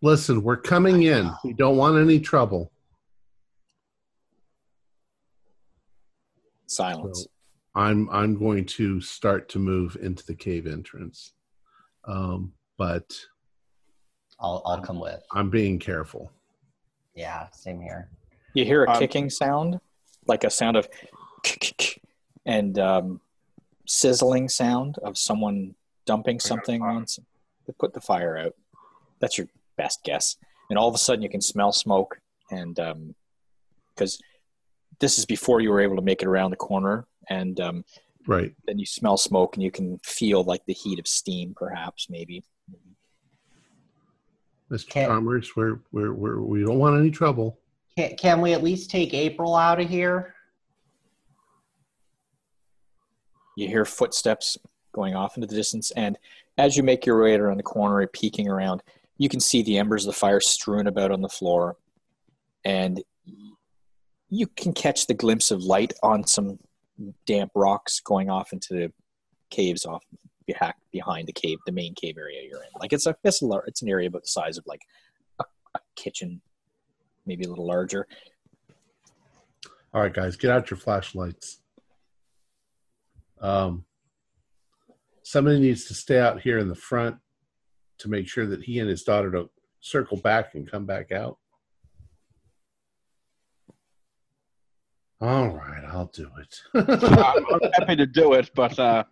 Listen, we're coming in. We don't want any trouble. Silence. I'm I'm going to start to move into the cave entrance, um, but I'll I'll come with. I'm being careful. Yeah, same here. You hear a Um, kicking sound, like a sound of and um, sizzling sound of someone dumping something on some, to put the fire out. That's your best guess. And all of a sudden, you can smell smoke, and because this is before you were able to make it around the corner, and um, Right. then you smell smoke, and you can feel like the heat of steam, perhaps, maybe. Mr. Can't- Chalmers, we're, we're, we're, we don't want any trouble. Can can we at least take April out of here? You hear footsteps going off into the distance, and as you make your way around the corner, peeking around, you can see the embers of the fire strewn about on the floor, and you can catch the glimpse of light on some damp rocks going off into the caves off beha- behind the cave, the main cave area you're in. Like it's a it's a lar- it's an area about the size of like a, a kitchen, maybe a little larger. All right, guys, get out your flashlights. Um, somebody needs to stay out here in the front to make sure that he and his daughter don't circle back and come back out. All right, I'll do it. I'm, I'm happy to do it, but uh,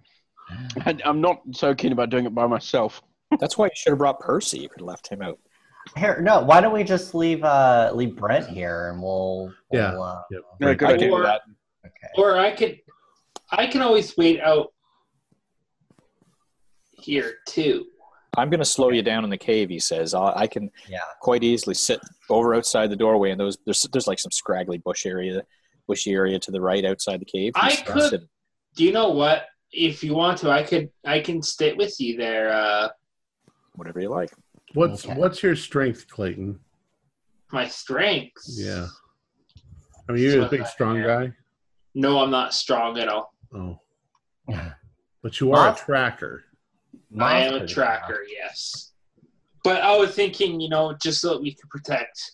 I, I'm not so keen about doing it by myself. That's why you should have brought Percy. You could have left him out. Here, no. Why don't we just leave uh leave Brent here and we'll, we'll Yeah. uh, Yep, Yeah, right. good I idea. can do that. okay. or I could. I can always wait out here too. I'm going to slow you down in the cave, he says. I, I can Yeah. quite easily sit over outside the doorway, and those there's there's like some scraggly bush area, bushy area to the right outside the cave. I could- sit- Do you know what? If you want to, I could. I can stay with you there. Uh, whatever you like. What's Okay. what's your strength, Clayton? my strength. Yeah. I mean, you're a big, strong am. guy. No, I'm not strong at all. Oh, but you are a What? tracker. I am a Monster. tracker, yes. But I was thinking, you know, just so that we could protect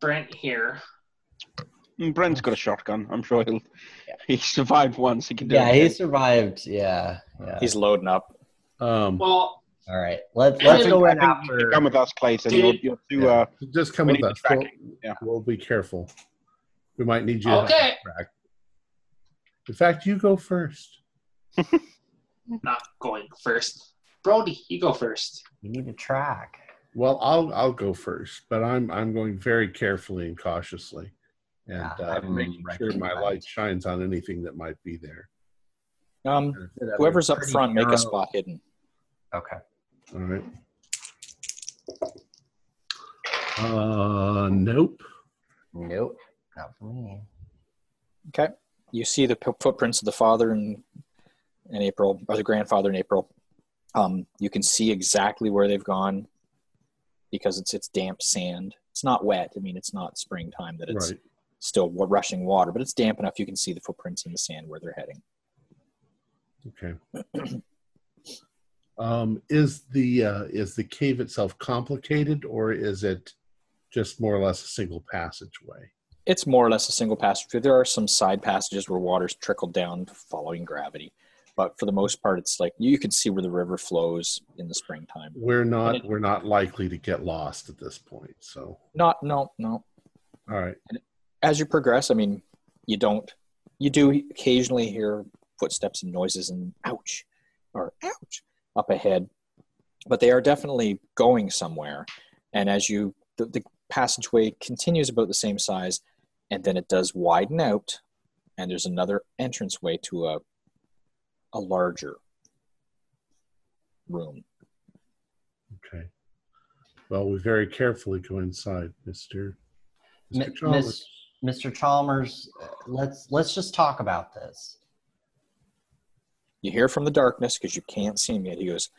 Brent here. Brent's got a shotgun. I'm sure he'll. Yeah. He survived once. He can do it. Yeah, it. he again. survived. Yeah, yeah. He's loading up. Um, Well, All right, let's let's go in think you after. come with us, Clayton. Dude. You're, you're too. Uh, just come with us. We'll. Yeah. we'll be careful. We might need you. okay. us track. In fact, you go first. Not going first. Brody, you go first. You need to track. Well, I'll I'll go first, but I'm I'm going very carefully and cautiously, and Yeah, uh, making sure my recommend. light shines on anything that might be there. Um, whoever's up pretty front, make a spot hidden. Okay. All right. Uh, nope. Nope. Not for me. Okay. You see the p- footprints of the father and in April, or the grandfather in April. Um, you can see exactly where they've gone because it's it's damp sand. It's not wet. I mean, it's not springtime that it's Right. Still rushing water, but it's damp enough you can see the footprints in the sand where they're heading. Okay. um, is the uh, is the cave itself complicated, or is it just more or less a single passageway. It's more or less a single passageway. There are some side passages where water's trickled down following gravity, but for the most part, it's like you can see where the river flows in the springtime. We're not it- we're not likely to get lost at this point. So, Not, no, no. all right. As you progress, I mean, you don't, you do occasionally hear footsteps and noises and ouch, or ouch, up ahead, but they are definitely going somewhere. And as you, the, the passageway continues about the same size, and then it does widen out, and there's another entranceway to a, a larger room. Okay. Well, we very carefully go inside, Mister. Mi- Mr. Chalmers. Miss, Mr. Chalmers, let's let's just talk about this. You hear from the darkness because you can't see him yet. He goes,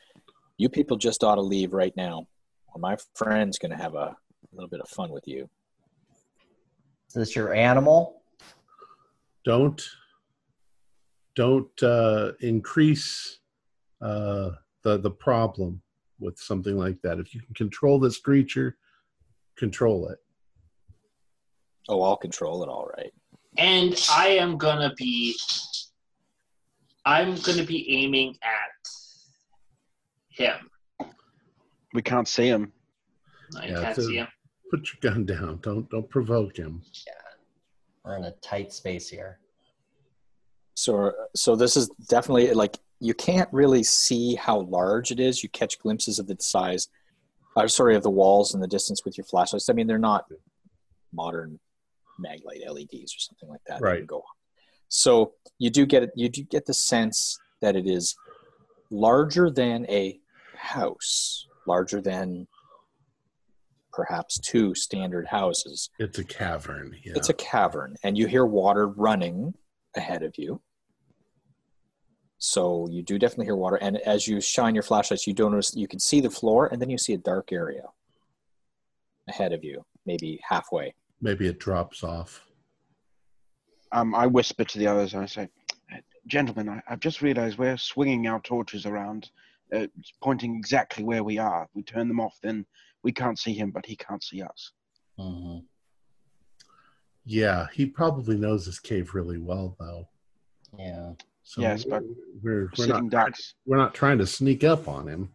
"You people just ought to leave right now, or my friend's going to have a little bit of fun with you." Is this your animal? Don't don't uh, increase uh, the the problem with something like that. If you can control this creature, control it. Oh, I'll control it, all right. And I am gonna be I'm gonna be aiming at him. We can't see him. I Yeah, can't so- see him. Put your gun down. Don't don't provoke him. Yeah. We're in a tight space here. So, so this is definitely like you can't really see how large it is. You catch glimpses of the size, uh, sorry, of the walls in the distance with your flashlights. I mean, they're not modern maglite LEDs or something like that. Right. Go. So you do get you do get the sense that it is larger than a house, larger than perhaps two standard houses. It's a cavern. Yeah. It's a cavern, and you hear water running ahead of you. So you do definitely hear water, and as you shine your flashlights, you don't notice. You can see the floor, and then you see a dark area ahead of you, maybe halfway. Maybe it drops off. Um, I whisper to the others and I say, "Gentlemen, I, I've just realised we're swinging our torches around, uh, pointing exactly where we are. We turn them off, then we can't see him, but he can't see us." hmm Yeah, he probably knows this cave really well, though. Yeah. So Yes, but we're we're not ducks. we're not trying to sneak up on him,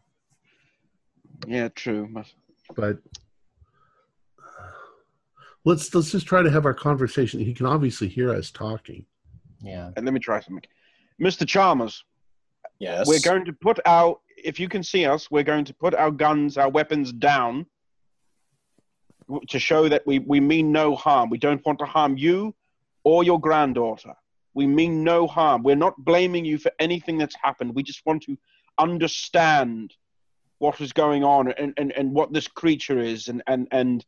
Yeah, true. But but let's let's just try to have our conversation. He can obviously hear us talking. Yeah. And let me try something. Mr. Chalmers, Yes, we're going to put our, if you can see us, we're going to put our guns, our weapons down to show that we, we mean no harm. We don't want to harm you or your granddaughter. We mean no harm. We're not blaming you for anything that's happened. We just want to understand what is going on and, and, and what this creature is. And, and, and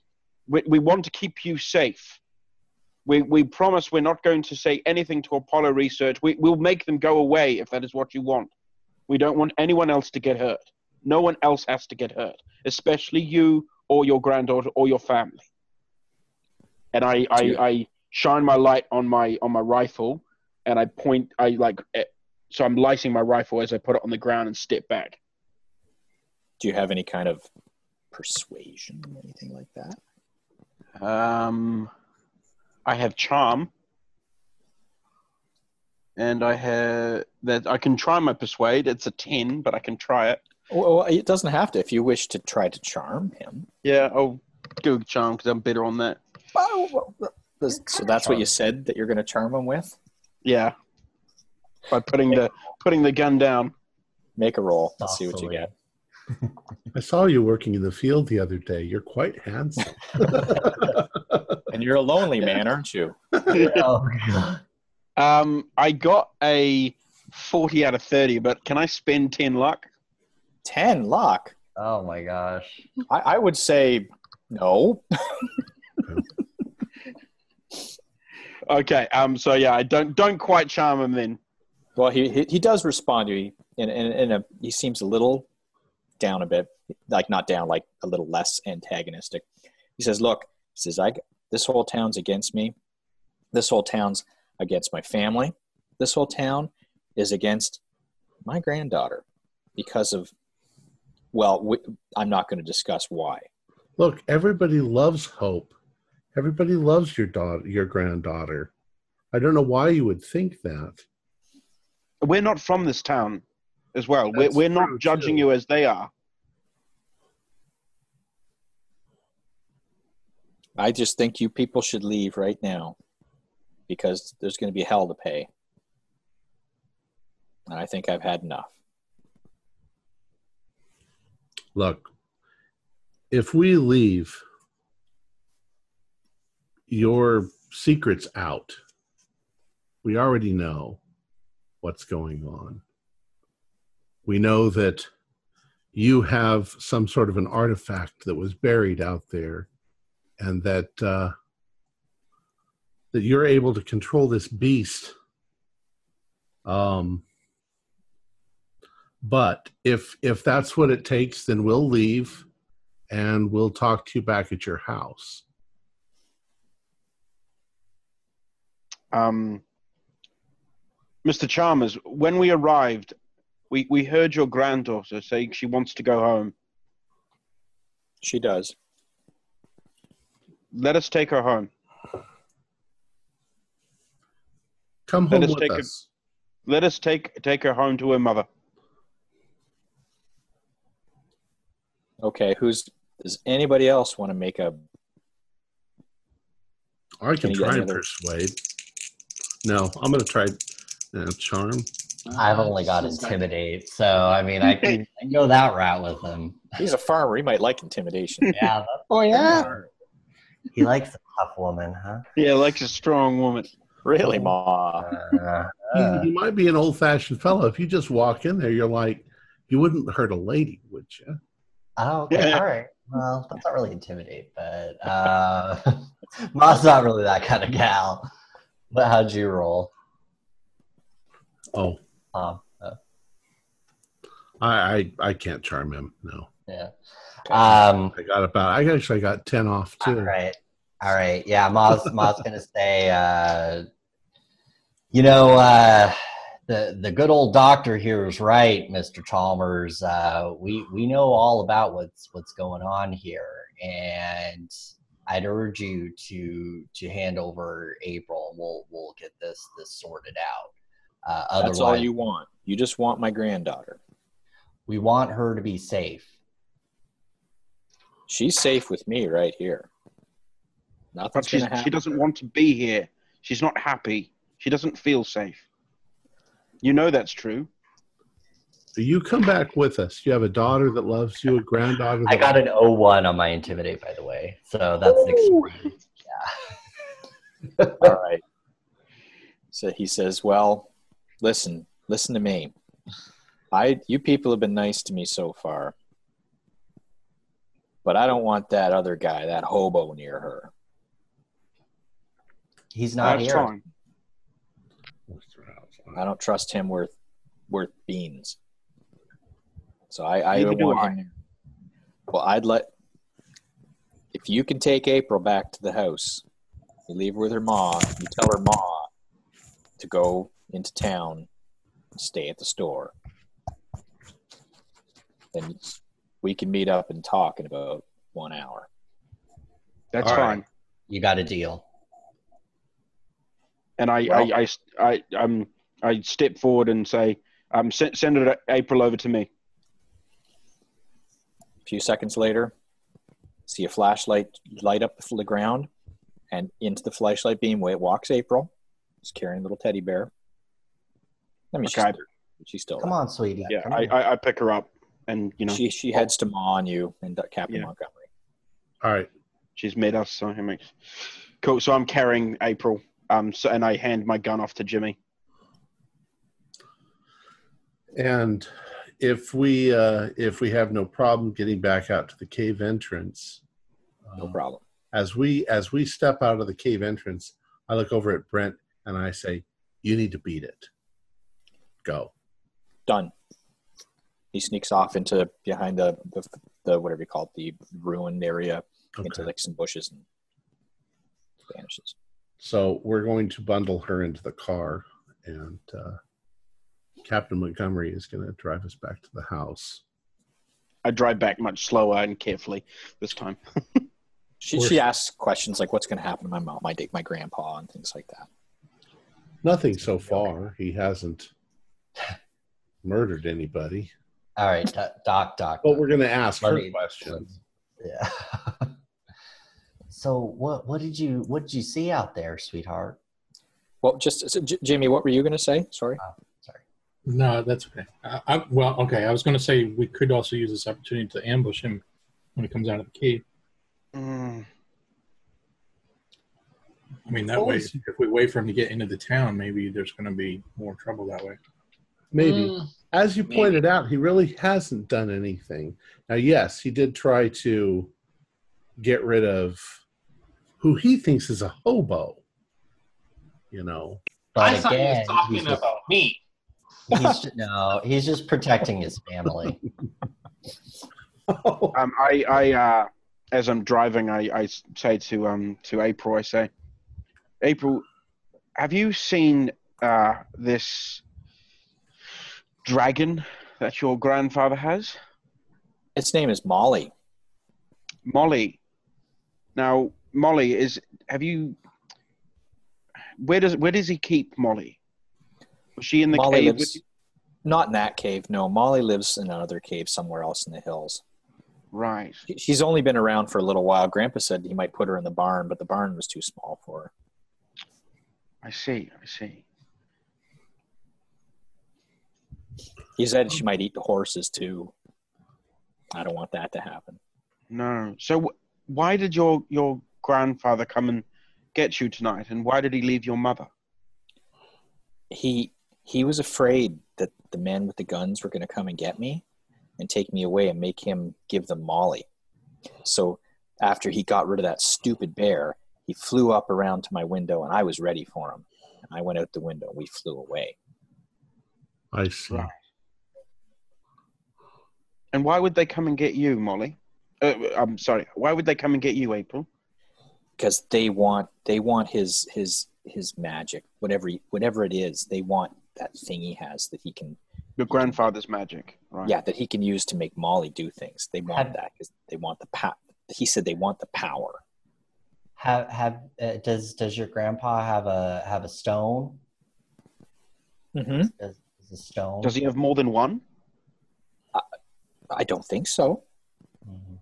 we, we want to keep you safe. We, we promise we're not going to say anything to Apollo Research. We, we'll make them go away if that is what you want. We don't want anyone else to get hurt. No one else has to get hurt, especially you or your granddaughter or your family. And I, I, Yeah. I shine my light on my on my rifle, and I point. I like eh, so I'm lighting my rifle as I put it on the ground and step back. Do you have any kind of persuasion, or anything like that? Um, I have charm, and I have that. I can try my persuade. It's a ten, but I can try it. Well, it doesn't have to. If you wish to try to charm him, Yeah, I'll go charm because I'm better on that. so that's what you said that you're going to charm him with. Yeah, by putting the putting the gun down. Make a roll. Let's see what you get. I saw you working in the field the other day. You're quite handsome. And you're a lonely man, aren't you? Oh, God. Um, I got a forty out of thirty, but can I spend ten luck? Ten luck. oh my gosh. I, I would say no. Okay. Um. So yeah, I don't don't quite charm him then. Well, he he, he does respond to you in, in, in a. He seems a little down a bit, like not down, like a little less antagonistic. He says, "Look, he says I this whole town's against me. This whole town's against my family. This whole town is against my granddaughter because of well, we, I'm not going to discuss why. Look, everybody loves Hope. Everybody loves your daughter, your granddaughter. I don't know why you would think that. We're not from this town as well. We're, we're not judging too. you as they are. I just think you people should leave right now because there's going to be hell to pay. And I think I've had enough. Look, if we leave your secrets out, we already know what's going on. We know that you have some sort of an artifact that was buried out there, and that uh, that you're able to control this beast. Um, but if if that's what it takes, then we'll leave, and we'll talk to you back at your house. Um, Mr. Chalmers, when we arrived, we, we heard your granddaughter saying she wants to go home. She does. Let us take her home. Come Let home us with take a- us. Let us take take her home to her mother. Okay, who's does anybody else want to make a I can Any- try any and other- persuade. No, I'm going to try uh, charm. I've only got intimidate, so I mean, I can, I can go that route with him. He's a farmer. He might like intimidation. Yeah. Oh yeah. He likes a tough woman, huh? Yeah, likes a strong woman. really, Ma? Uh, You, uh, you might be an old fashioned fellow. If you just walk in there, you're like, you wouldn't hurt a lady, would you? oh, okay, all right. Well, that's not really intimidate, but uh, Ma's not really that kind of gal. But how'd you roll? Oh, Um, uh, I, I, I can't charm him. No, yeah. Um, I got about. I actually got ten off too. right. All right. Yeah, Ma's Ma's gonna say uh you know, uh the the good old doctor here is right, Mr. Chalmers. Uh we we know all about what's what's going on here and I'd urge you to to hand over April and we'll we'll get this this sorted out. Uh otherwise That's all you want. You just want my granddaughter. we want her to be safe. She's safe with me right here. But Nothing's she's, gonna happen. she doesn't want to be here. She's not happy. She doesn't feel safe. You know that's true. So you come back with us. You have a daughter that loves you, a granddaughter. That I got an 01 on my intimidate by the way. So that's an extreme. All right. So he says, "Well, listen, listen to me. I, you people have been nice to me so far, but I don't want that other guy, that hobo, near her. He's not That's here. fine. I don't trust him worth worth beans. So I, I Neither don't want I. him. Well, I'd let if you can take April back to the house, you leave her with her ma. You tell her ma to go into town, and stay at the store. And we can meet up and talk in about one hour. That's All fine. right. You got a deal. And I, Well- I, I, I, um, I step forward and say, um, send, send it April over to me. A few seconds later, see a flashlight light up the ground, and into the flashlight beam wa- walks April. She's carrying a little teddy bear. I mean, Okay. she's, she's still Come on, sweetie. Yeah, I. I, I pick her up, and you know She she heads to Ma on you and uh, Captain Yeah. Montgomery. All right. she's met us, so it makes cool. So I'm carrying April, um, so, and I hand my gun off to Jimmy. And if we uh, if we have no problem getting back out to the cave entrance, No uh, problem. as we as we step out of the cave entrance, I look over at Brent and I say, "You need to beat it. Go." Done. He sneaks off into behind the the, the whatever you call it, the ruined area into like some bushes and vanishes. So we're going to bundle her into the car, and uh, Captain Montgomery is going to drive us back to the house. I drive back much slower and carefully this time. She, Or- she asks questions like, "What's going to happen to my mom, my my grandpa, and things like that." Nothing so far. He hasn't murdered anybody. All right, Do- Doc, Doc. But we're going to ask Let her me- questions. Yeah. so what what did you what did you see out there, sweetheart? Well, just so, J- Jamie, what were you going to say? Sorry. Sorry. No, that's okay. I, I, well, okay. I was going to say we could also use this opportunity to ambush him when he comes out of the cave. Mm, I mean, that What way, if we wait for him to get into the town, maybe there's going to be more trouble that way. Maybe. Mm, As you Maybe. pointed out, he really hasn't done anything. Now, yes, he did try to get rid of who he thinks is a hobo. You know, But I thought he was talking he's just, about me. he's ju- no, he's just protecting his family. um, I, I, uh, as I'm driving, I, I say to um to April, I say, April, have you seen uh, this dragon that your grandfather has, Its name is Molly. Molly? Now, Molly is. Have you? Where does where does he keep Molly? Was she in the Molly cave? lives not in that cave. No, Molly lives in another cave somewhere else in the hills. Right. She's only been around for a little while. Grandpa said he might put her in the barn, but the barn was too small for her. I see. I see. He said she might eat the horses too. I don't want that to happen. No. So why did your your grandfather come and get you tonight, and why did he leave your mother? He he was afraid that the men with the guns were going to come and get me and take me away and make him give them Molly. So after he got rid of that stupid bear, he flew up around to my window and I was ready for him. And I went out the window and we flew away. I see. Right. And why would they come and get you, Molly? Uh, I'm sorry. Why would they come and get you, April? because they want they want his his his magic whatever he, whatever it is they want that thing he has that he can Your grandfather's magic, right? yeah that he can use to make molly do things they want Have- that because they want the power he said they want the power Have have uh, does does your grandpa have a have a stone? mm-hmm. Does, is a stone? Does he have more than one? i don't think so Mhm.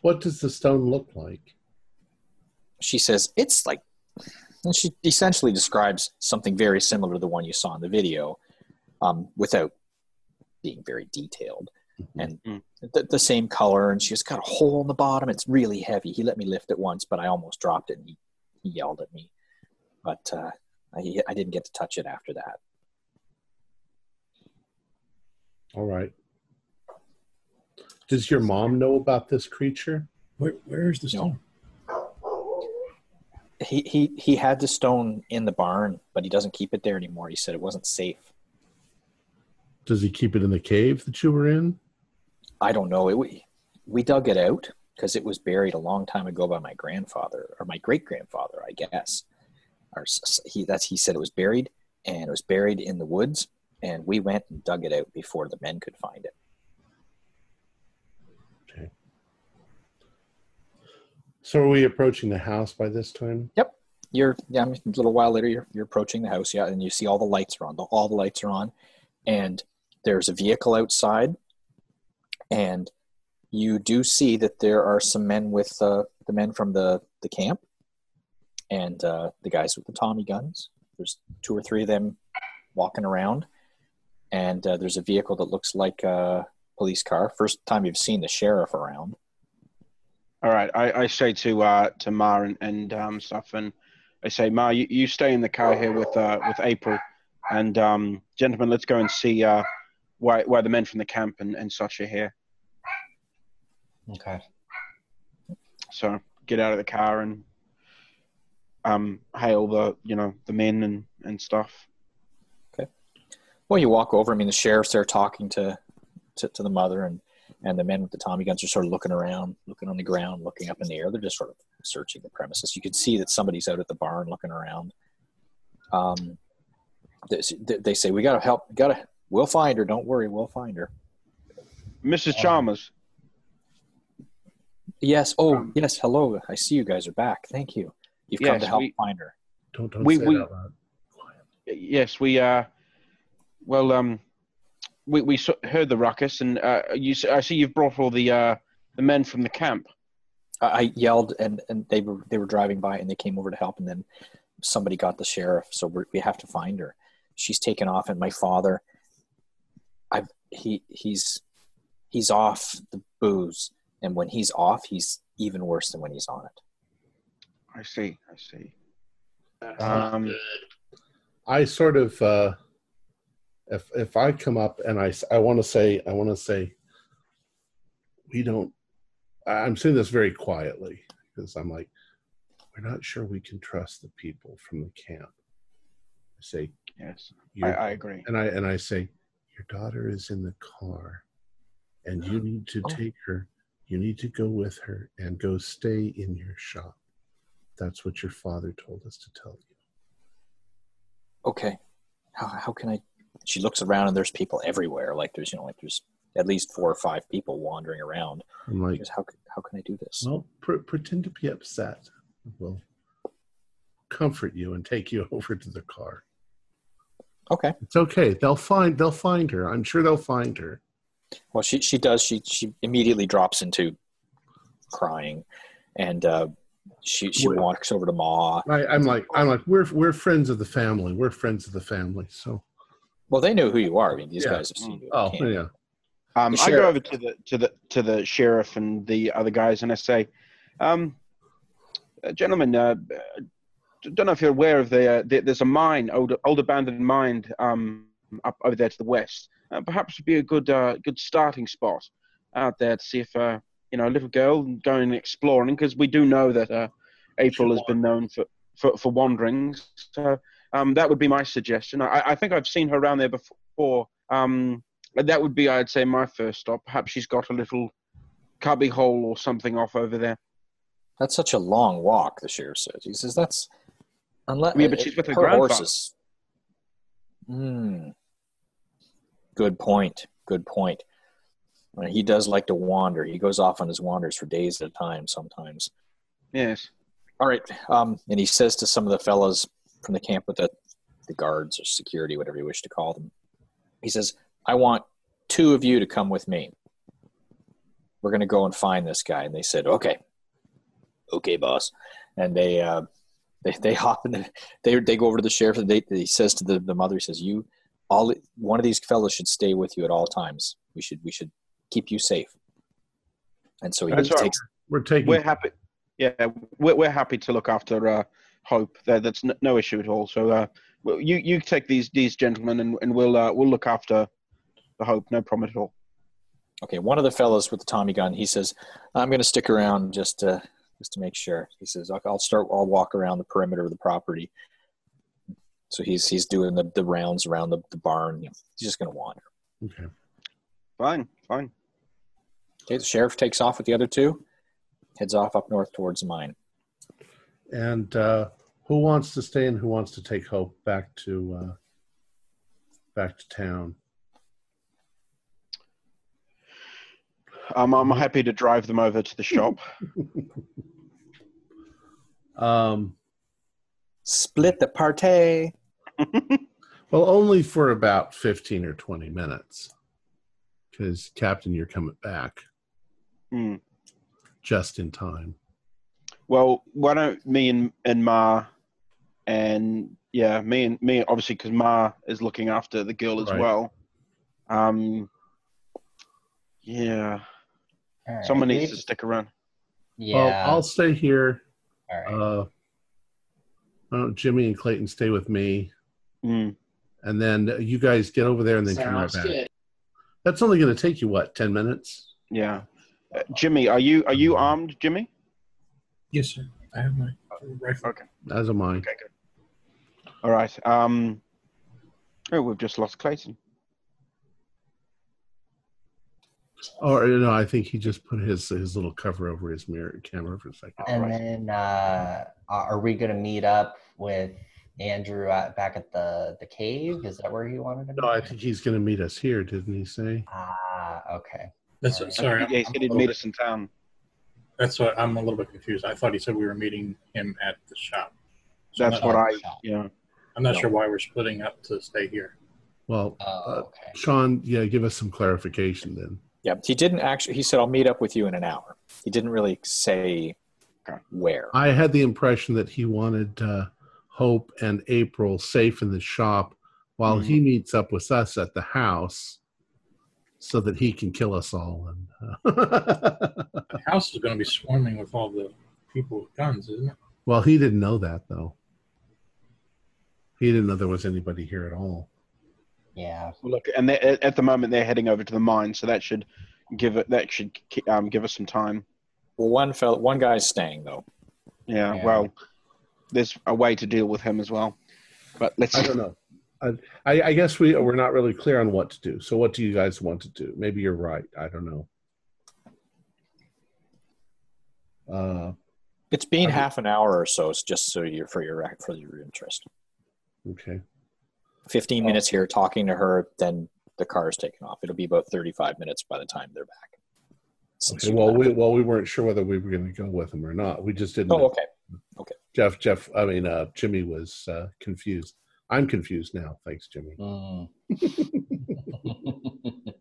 What does the stone look like? she says it's like and she essentially describes something very similar to the one you saw in the video um, without being very detailed and Mhm. the, the same color and she's got a hole in the bottom it's really heavy he let me lift it once but i almost dropped it and he, he yelled at me but uh, I, I didn't get to touch it after that All right. Does your mom know about this creature? Where, where is the stone? he, he he had the stone in the barn but he doesn't keep it there anymore he said it wasn't safe Does he keep it in the cave that you were in? I don't know. It, we, we dug it out because it was buried a long time ago by my grandfather or my great grandfather, I guess. Or s- s- he that's he said it was buried and it was buried in the woods, and we went and dug it out before the men could find it. Okay. So are we approaching the house by this time? Yep. You're yeah, I mean, a little while later, you're you're approaching the house, yeah, and you see all the lights are on. The, all the lights are on, and there's a vehicle outside, and you do see that there are some men with uh, the men from the the camp, and uh, the guys with the Tommy guns. There's two or three of them walking around, and uh, there's a vehicle that looks like a police car. First time you've seen the sheriff around. All right. I, I say to uh, to Ma and, and um, stuff, and I say, Ma, you, you stay in the car here with uh, with April, and um, gentlemen, let's go and see uh, why why the men from the camp and, and such are here. Okay. So get out of the car and um, hail the you know the men and, and stuff. Well, you walk over. I mean, the sheriff's there talking to, to, to the mother, and, and the men with the Tommy guns are sort of looking around, looking on the ground, looking up in the air. They're just sort of searching the premises. You can see that somebody's out at the barn looking around. Um, they, they say, "We got to help. Got to. We'll find her. Don't worry. We'll find her." Mrs. Um, Chalmers. Yes. Oh, Um, yes. Hello. I see you guys are back. Thank you. You've come to help we- find her. Don't don't We- say we- it out loud. Yes, we uh, well um, we we heard the ruckus, and uh, you s- I see you've brought all the uh the men from the camp. I I yelled, and and they were they were driving by, and they came over to help, and then somebody got the sheriff, so we're, we have to find her. She's taken off, and my father, I he he's he's off the booze, and when he's off, he's even worse than when he's on it. I see, I see. That's Um, good. I sort of uh, if if I come up and I I want to say I want to say we don't. I'm saying this very quietly because I'm like we're not sure we can trust the people from the camp. I say Yes, I, I agree. and I and I say your daughter is in the car, and you need to Oh. take her. You need to go with her and go stay in your shop. That's what your father told us to tell you. Okay, how how can I? She looks around, and there's people everywhere. Like there's you know like there's at least four or five people wandering around. I'm like, Because how how can I do this? Well, pr- pretend to be upset. We'll comfort you and take you over to the car. Okay. It's okay. They'll find. They'll find her. I'm sure they'll find her. Well, she she does. She she immediately drops into crying, and uh, she she walks over to Ma. I, I'm like, I'm like, we're we're friends of the family. We're friends of the family. So, Well, they know who you are. I mean, these Yeah. guys have seen you. at oh yeah, Um, I go over to the to the to the sheriff and the other guys, and I say, um, uh, "Gentlemen, uh, uh, don't know if you're aware of the, uh, the there's a mine, old old abandoned mine, um, up over there to the west. Uh, perhaps would be a good uh, good starting spot out there to see if uh, you know a little girl going exploring, because we do know that uh, April has been known for for, for wanderings. So um, that would be my suggestion. I, I think I've seen her around there before. Um, that would be, I'd say, my first stop. Perhaps she's got a little cubby hole or something off over there. That's such a long walk. The sheriff says. He says that's unless Yeah, but she's with her grandfather. horses. Hmm. Good point. Good point. He does like to wander. He goes off on his wanders for days at a time. Sometimes. Yes. All right. Um, and he says to some of the fellows from the camp with the, the guards or security, whatever you wish to call them, he says, I want two of you to come with me. We're going to go and find this guy. And they said, okay. Okay, boss. And they, uh, they, they hop in the, they, they go over to the sheriff and they, he says to the, the mother, he says, you, all, one of these fellows should stay with you at all times. We should, we should keep you safe. And so he That's right. takes, we're taking. We're happy. Yeah, we're, we're happy to look after uh, Hope. That, that's n- no issue at all. So uh, well, you you take these these gentlemen and, and we'll uh, we'll look after the Hope. No problem at all. Okay, one of the fellows with the Tommy gun, he says, "I'm going to stick around just to just to make sure." He says, "I'll I'll start. I'll walk around the perimeter of the property." So he's he's doing the, the rounds around the, the barn. He's just going to wander. okay. Fine, fine. Okay, the sheriff takes off with the other two, heads off up north towards the mine. And uh, who wants to stay and who wants to take Hope back to uh, back to town? Um, I'm happy to drive them over to the shop. Um, Split the party. well, only for about fifteen or twenty minutes, because Captain, you're coming back Hmm. just in time. Well, why don't me and, and Ma and yeah, me and me obviously because Ma is looking after the girl as Right. well. Um, yeah, All right, someone needs to stick around. Yeah. Well, I'll stay here. all right. Uh, I don't know, Jimmy and Clayton stay with me, Mm. and then you guys get over there and then come right back. good. That's only going to take you what ten minutes? Yeah, uh, Jimmy, are you are you armed, Jimmy? Yes, sir. I have my rifle. Okay. As am I. Okay, good. All right. Um, oh, we've just lost Clayton. Or no, I think he just put his his little cover over his mirror camera for a second. and right. then uh, are we going to meet up with Andrew at, back at the the cave? Is that where he wanted to? No, I think he's going to meet us here, didn't he say? Ah, okay. That's Alright. sorry. yeah, he I'm- said he'd meet us in town. That's what I'm a little bit confused. I thought he said we were meeting him at the shop. So That's I'm what not, I. Yeah. I'm not No. sure why we're splitting up to stay here. Well, Oh, uh, okay. Sean, yeah, give us some clarification then. Yeah, he didn't actually. He said, "I'll meet up with you in an hour." He didn't really say Okay. where. I had the impression that he wanted uh, Hope and April safe in the shop while Mm-hmm. he meets up with us at the house so that he can kill us all. And uh, The house is going to be swarming with all the people with guns, isn't it? well, he didn't know that though. He didn't know there was anybody here at all. Yeah. Well, Look, and at the moment they're heading over to the mine, so that should give it. That should um, give us some time. Well, one fell. One guy's staying though. Yeah, Yeah. Well, there's a way to deal with him as well. But let's. I don't know. I, I, I guess we we're not really clear on what to do. So, what do you guys want to do? Maybe you're right. I don't know. Uh, It's been Okay. half an hour or so, it's just so you're for your for your interest. okay. Fifteen minutes here talking to her, then the car is taken off. It'll be about thirty-five minutes by the time they're back. Okay. Well, we well we weren't sure whether we were going to go with them or not. We just didn't. oh, know. okay. Jeff, Jeff, I mean, uh, Jimmy was uh, confused. I'm confused now. Thanks, Jimmy. Mm.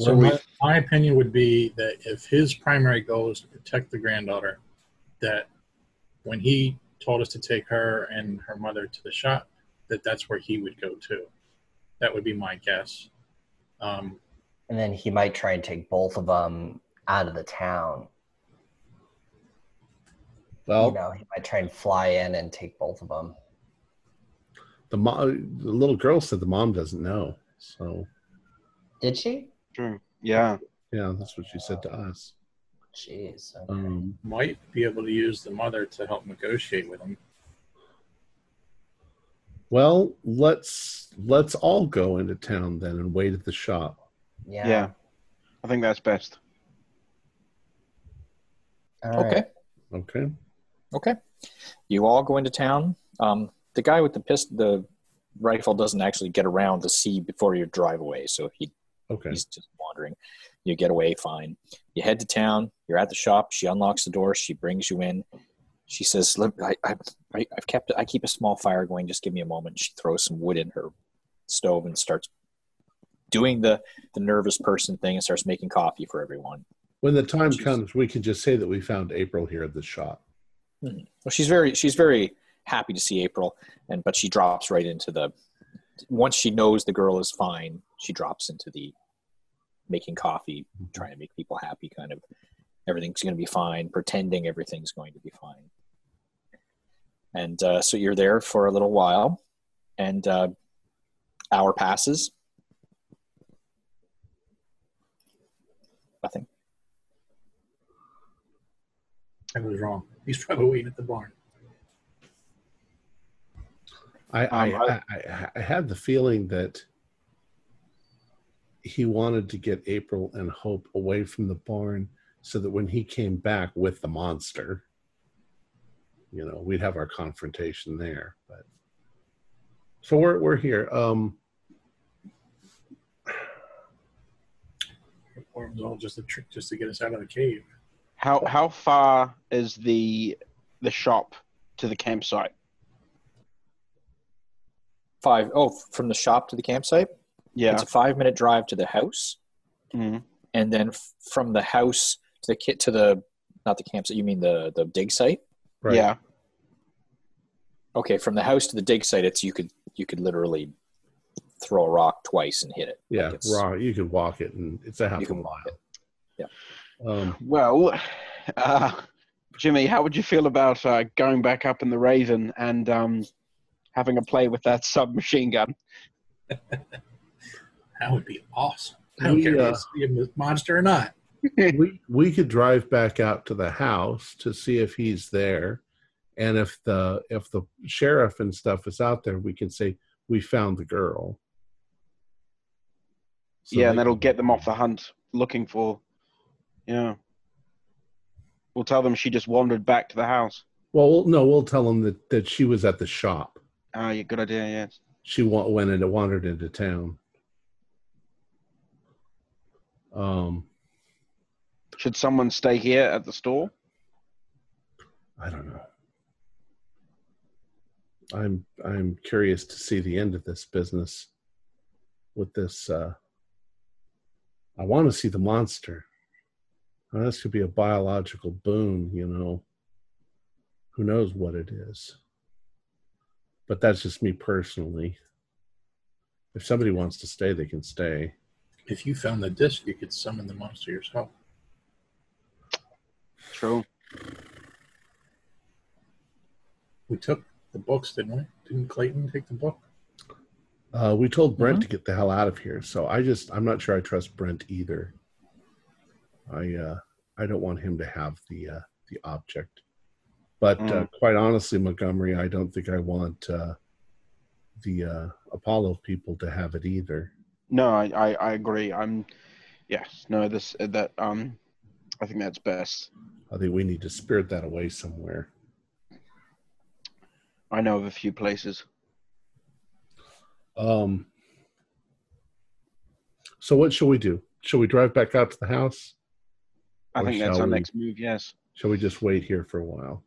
So Well, we- my, my opinion would be that if his primary goal is to protect the granddaughter, that when he told us to take her and her mother to the shop, that that's where he would go to. That would be my guess. Um, and then he might try and take both of them out of the town. Well, you know, he might try and fly in and take both of them. The mom, the little girl said the mom doesn't know. So Did she? True. Yeah. yeah, that's what she said to us. Jeez. okay. Um, might be able to use the mother to help negotiate with him. well, let's let's all go into town then and wait at the shop. yeah. Yeah. I think that's best. All right. Okay. Okay. Okay. You all go into town. Um, the guy with the pistol, the rifle doesn't actually get around to see before you drive away, so he Okay. he's just wandering. You get away fine. You head to town. You're at the shop. She unlocks the door. She brings you in. She says, "Look, I, I, I- I've kept. I keep a small fire going. Just give me a moment." She throws some wood in her stove and starts doing the the nervous person thing and starts making coffee for everyone. When the time She's- comes, we can just say that we found April here at the shop. Mm-hmm. Well, she's very she's very happy to see April, and but she drops right into the once she knows the girl is fine, she drops into the making coffee, trying to make people happy, kind of everything's going to be fine, pretending everything's going to be fine. And uh, so you're there for a little while, and uh, hour passes. Nothing. I was wrong. He's probably waiting at the barn. I, I, Um, I, I, I had the feeling that he wanted to get April and Hope away from the barn so that when he came back with the monster, you know, we'd have our confrontation there. But so we're we're here. Um, Or it was all just a trick just to get us out of the cave. How how far is the the shop to the campsite? Five oh, from the shop to the campsite. Yeah. It's a five minute drive to the house. Mhm. and then f- from the house to the kit to the not the campsite you mean the the dig site right. Yeah. okay from the house to the dig site it's you could you could literally throw a rock twice and hit it Yeah, Like it's- raw. You could walk it, and it's a half you a can mile. Yeah. Um, Well, uh, Jimmy, how would you feel about uh, going back up in the Raven and um, having a play with that submachine gun? That would be awesome. I don't We, care uh, if it's a monster or not. we we could drive back out to the house to see if he's there, and if the if the sheriff and stuff is out there, we can say we found the girl. So yeah, they and that'll can- get them off the hunt looking for. Yeah. We'll tell them she just wandered back to the house. Well, we'll- no, we'll tell them that that she was at the shop. Oh, yeah, good idea, yes. She went and wandered into town. Um, Should someone stay here at the store? I don't know. I'm I'm curious to see the end of this business with this uh I want to see the monster. Now, this could be a biological boon, you know. Who knows what it is? But that's just me personally. If somebody wants to stay, they can stay. If you found the disc, you could summon the monster yourself. True. We took the books, didn't we? Didn't Clayton take the book? Uh, we told Brent Mhm. to get the hell out of here, so I just I'm not sure I trust Brent either. I uh, I don't want him to have the uh, the object, but uh, Mm. quite honestly, Montgomery, I don't think I want uh, the uh, Apollo people to have it either. No, I, I, I agree. I'm, yes, no, this that um, I think that's best. I think we need to spirit that away somewhere. I know of a few places. Um, so what shall we do? Shall we drive back out to the house? I think that's our we- next move. Yes. Shall we just wait here for a while?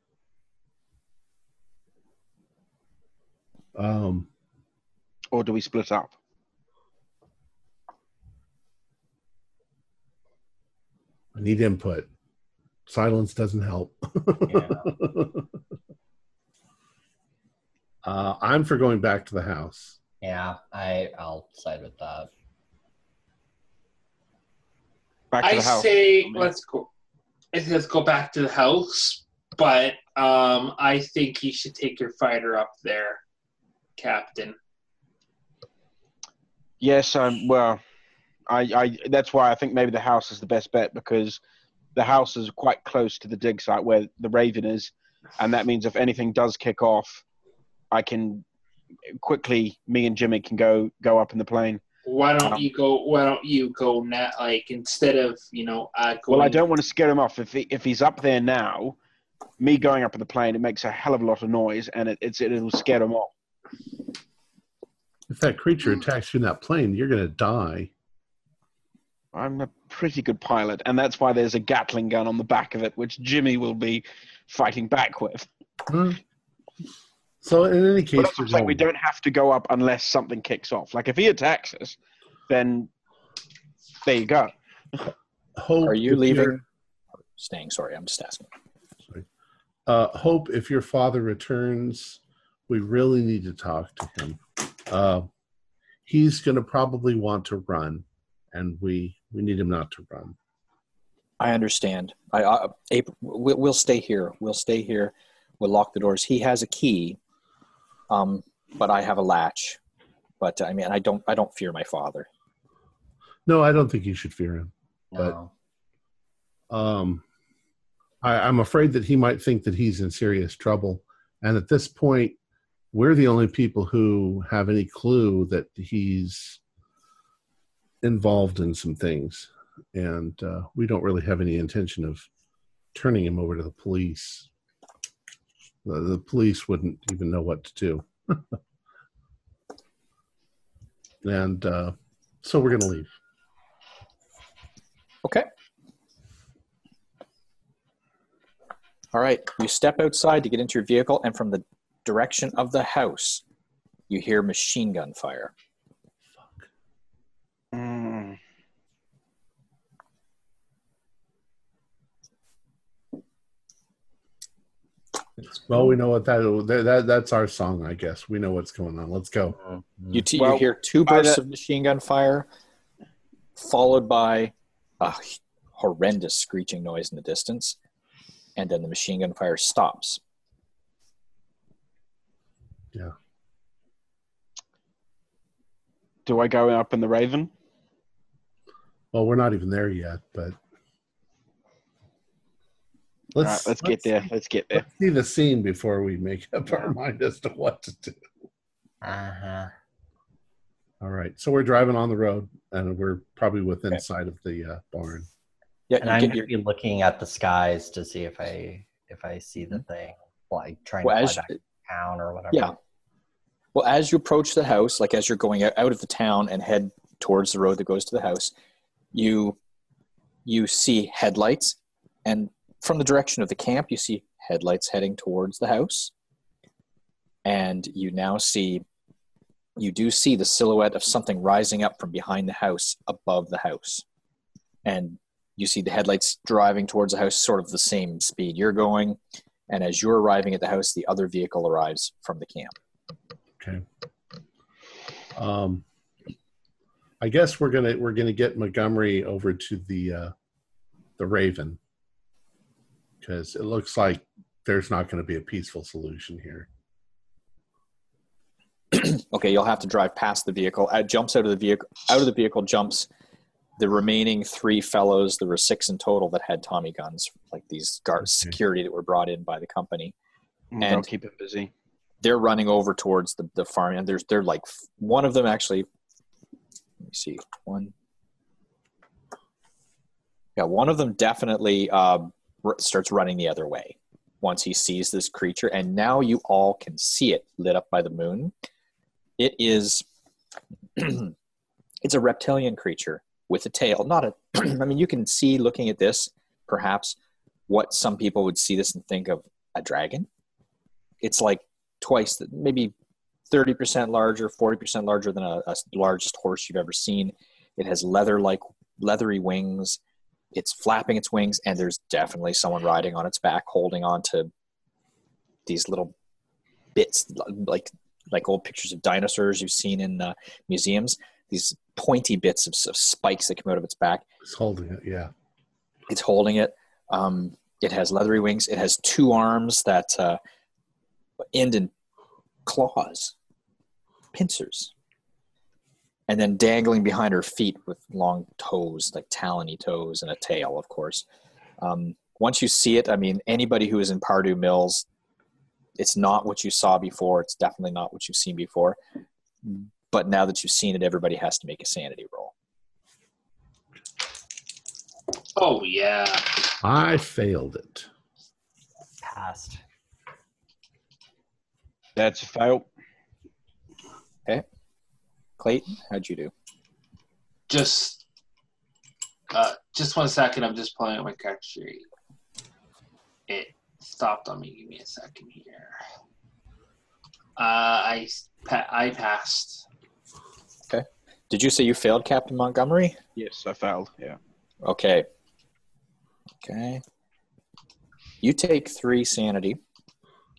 Um, Or do we split up? I need input. Silence doesn't help. uh, I'm for going back to the house. Yeah, I I'll side with that. Back to I the house. I say Man. let's go. I think let's go back to the house, but um, I think you should take your fighter up there, Captain. Yes, um, well, I, I that's why I think maybe the house is the best bet because the house is quite close to the dig site where the Raven is, and that means if anything does kick off, I can quickly. Me and Jimmy can go go up in the plane. Why don't Um, you go? Why don't you go now? Like instead of you know, uh, going, Well, I don't want to scare him off. If he, if he's up there now, me going up in the plane, it makes a hell of a lot of noise, and it, it's it'll scare him off. If that creature attacks you in that plane, you're going to die. I'm a pretty good pilot, and that's why there's a Gatling gun on the back of it, which Jimmy will be fighting back with. Huh? So, in any case, But that's what I'm saying. We don't have to go up unless something kicks off. Like if he attacks us, then there you go. hope Are you leaving? Staying. Sorry, I'm just asking. Uh, hope if your father returns, we really need to talk to him. Uh, he's going to probably want to run, and we we need him not to run. I understand. I, I April, we'll, we'll stay here. We'll stay here. We'll lock the doors. He has a key, um, but I have a latch. But I mean, I don't. I don't fear my father. No, I don't think you should fear him. But- No. um, I, I'm afraid that he might think that he's in serious trouble. And at this point, we're the only people who have any clue that he's involved in some things. And uh, we don't really have any intention of turning him over to the police. The, the police wouldn't even know what to do. and uh, so we're going to leave. Okay. All right. You step outside to get into your vehicle, and from the direction of the house, you hear machine gun fire. Mm. Well, we know what that, that, that that's our song, I guess. We know what's going on. Let's go. You, t- Well, you hear two bursts of machine gun fire, followed by a horrendous screeching noise in the distance, and then the machine gun fire stops. Do I go up in the Raven? Well, we're not even there yet, but All right, let's get there. Let's get there. Let's see the scene before we make up our mind as to what to do. Uh-huh. All right, so we're driving on the road, and we're probably within Okay. sight of the uh, barn. Yeah, And you I'm gonna your, be looking at the skies to see if I if I see the thing, like trying well, to as, fly back to town or whatever. yeah. Well, as you approach the house, like as you're going out of the town and head towards the road that goes to the house, you you see headlights, and from the direction of the camp, you see headlights heading towards the house. And you now see, you do see the silhouette of something rising up from behind the house above the house. And you see the headlights driving towards the house, sort of the same speed you're going. And as you're arriving at the house, the other vehicle arrives from the camp. Okay. Um, I guess we're gonna we're gonna get Montgomery over to the uh, the Raven because it looks like there's not going to be a peaceful solution here. okay, you'll have to drive past the vehicle. It jumps out of the vehicle. Out of the vehicle jumps the remaining three fellows. There were six in total that had Tommy guns, like these guards, security that were brought in by the company. And And- keep it busy. They're running over towards the, the farm, and there's they're like one of them actually. Let me see one. Yeah, one of them definitely uh, r- starts running the other way once he sees this creature, and now you all can see it lit up by the moon. It is. it's a reptilian creature with a tail. Not a. I mean, you can see looking at this, perhaps, what some people would see this and think of a dragon. It's like twice, maybe thirty percent larger, forty percent larger than a, a largest horse you've ever seen. It has leather-like, leathery wings. It's flapping its wings, and there's definitely someone riding on its back, holding on to these little bits, like like old pictures of dinosaurs you've seen in uh, museums. These pointy bits of, of spikes that come out of its back. It's holding it, yeah. It's holding it. Um, it has leathery wings. It has two arms that uh, end in claws, pincers, and then dangling behind her feet with long toes, like talony toes, and a tail, of course. Um, once you see it, I mean, anybody who is in Pardue Mills, it's not what you saw before. It's definitely not what you've seen before. But now that you've seen it, everybody has to make a sanity roll. Oh yeah. I failed it. Passed. That's a fail. Clayton, how'd you do? Just uh just one second, I'm just pulling up my character sheet. It stopped on me. Give me a second here. Uh I pa- I passed. Did you say you failed, Captain Montgomery? Yes, I failed. Yeah. Okay. Okay. You take three sanity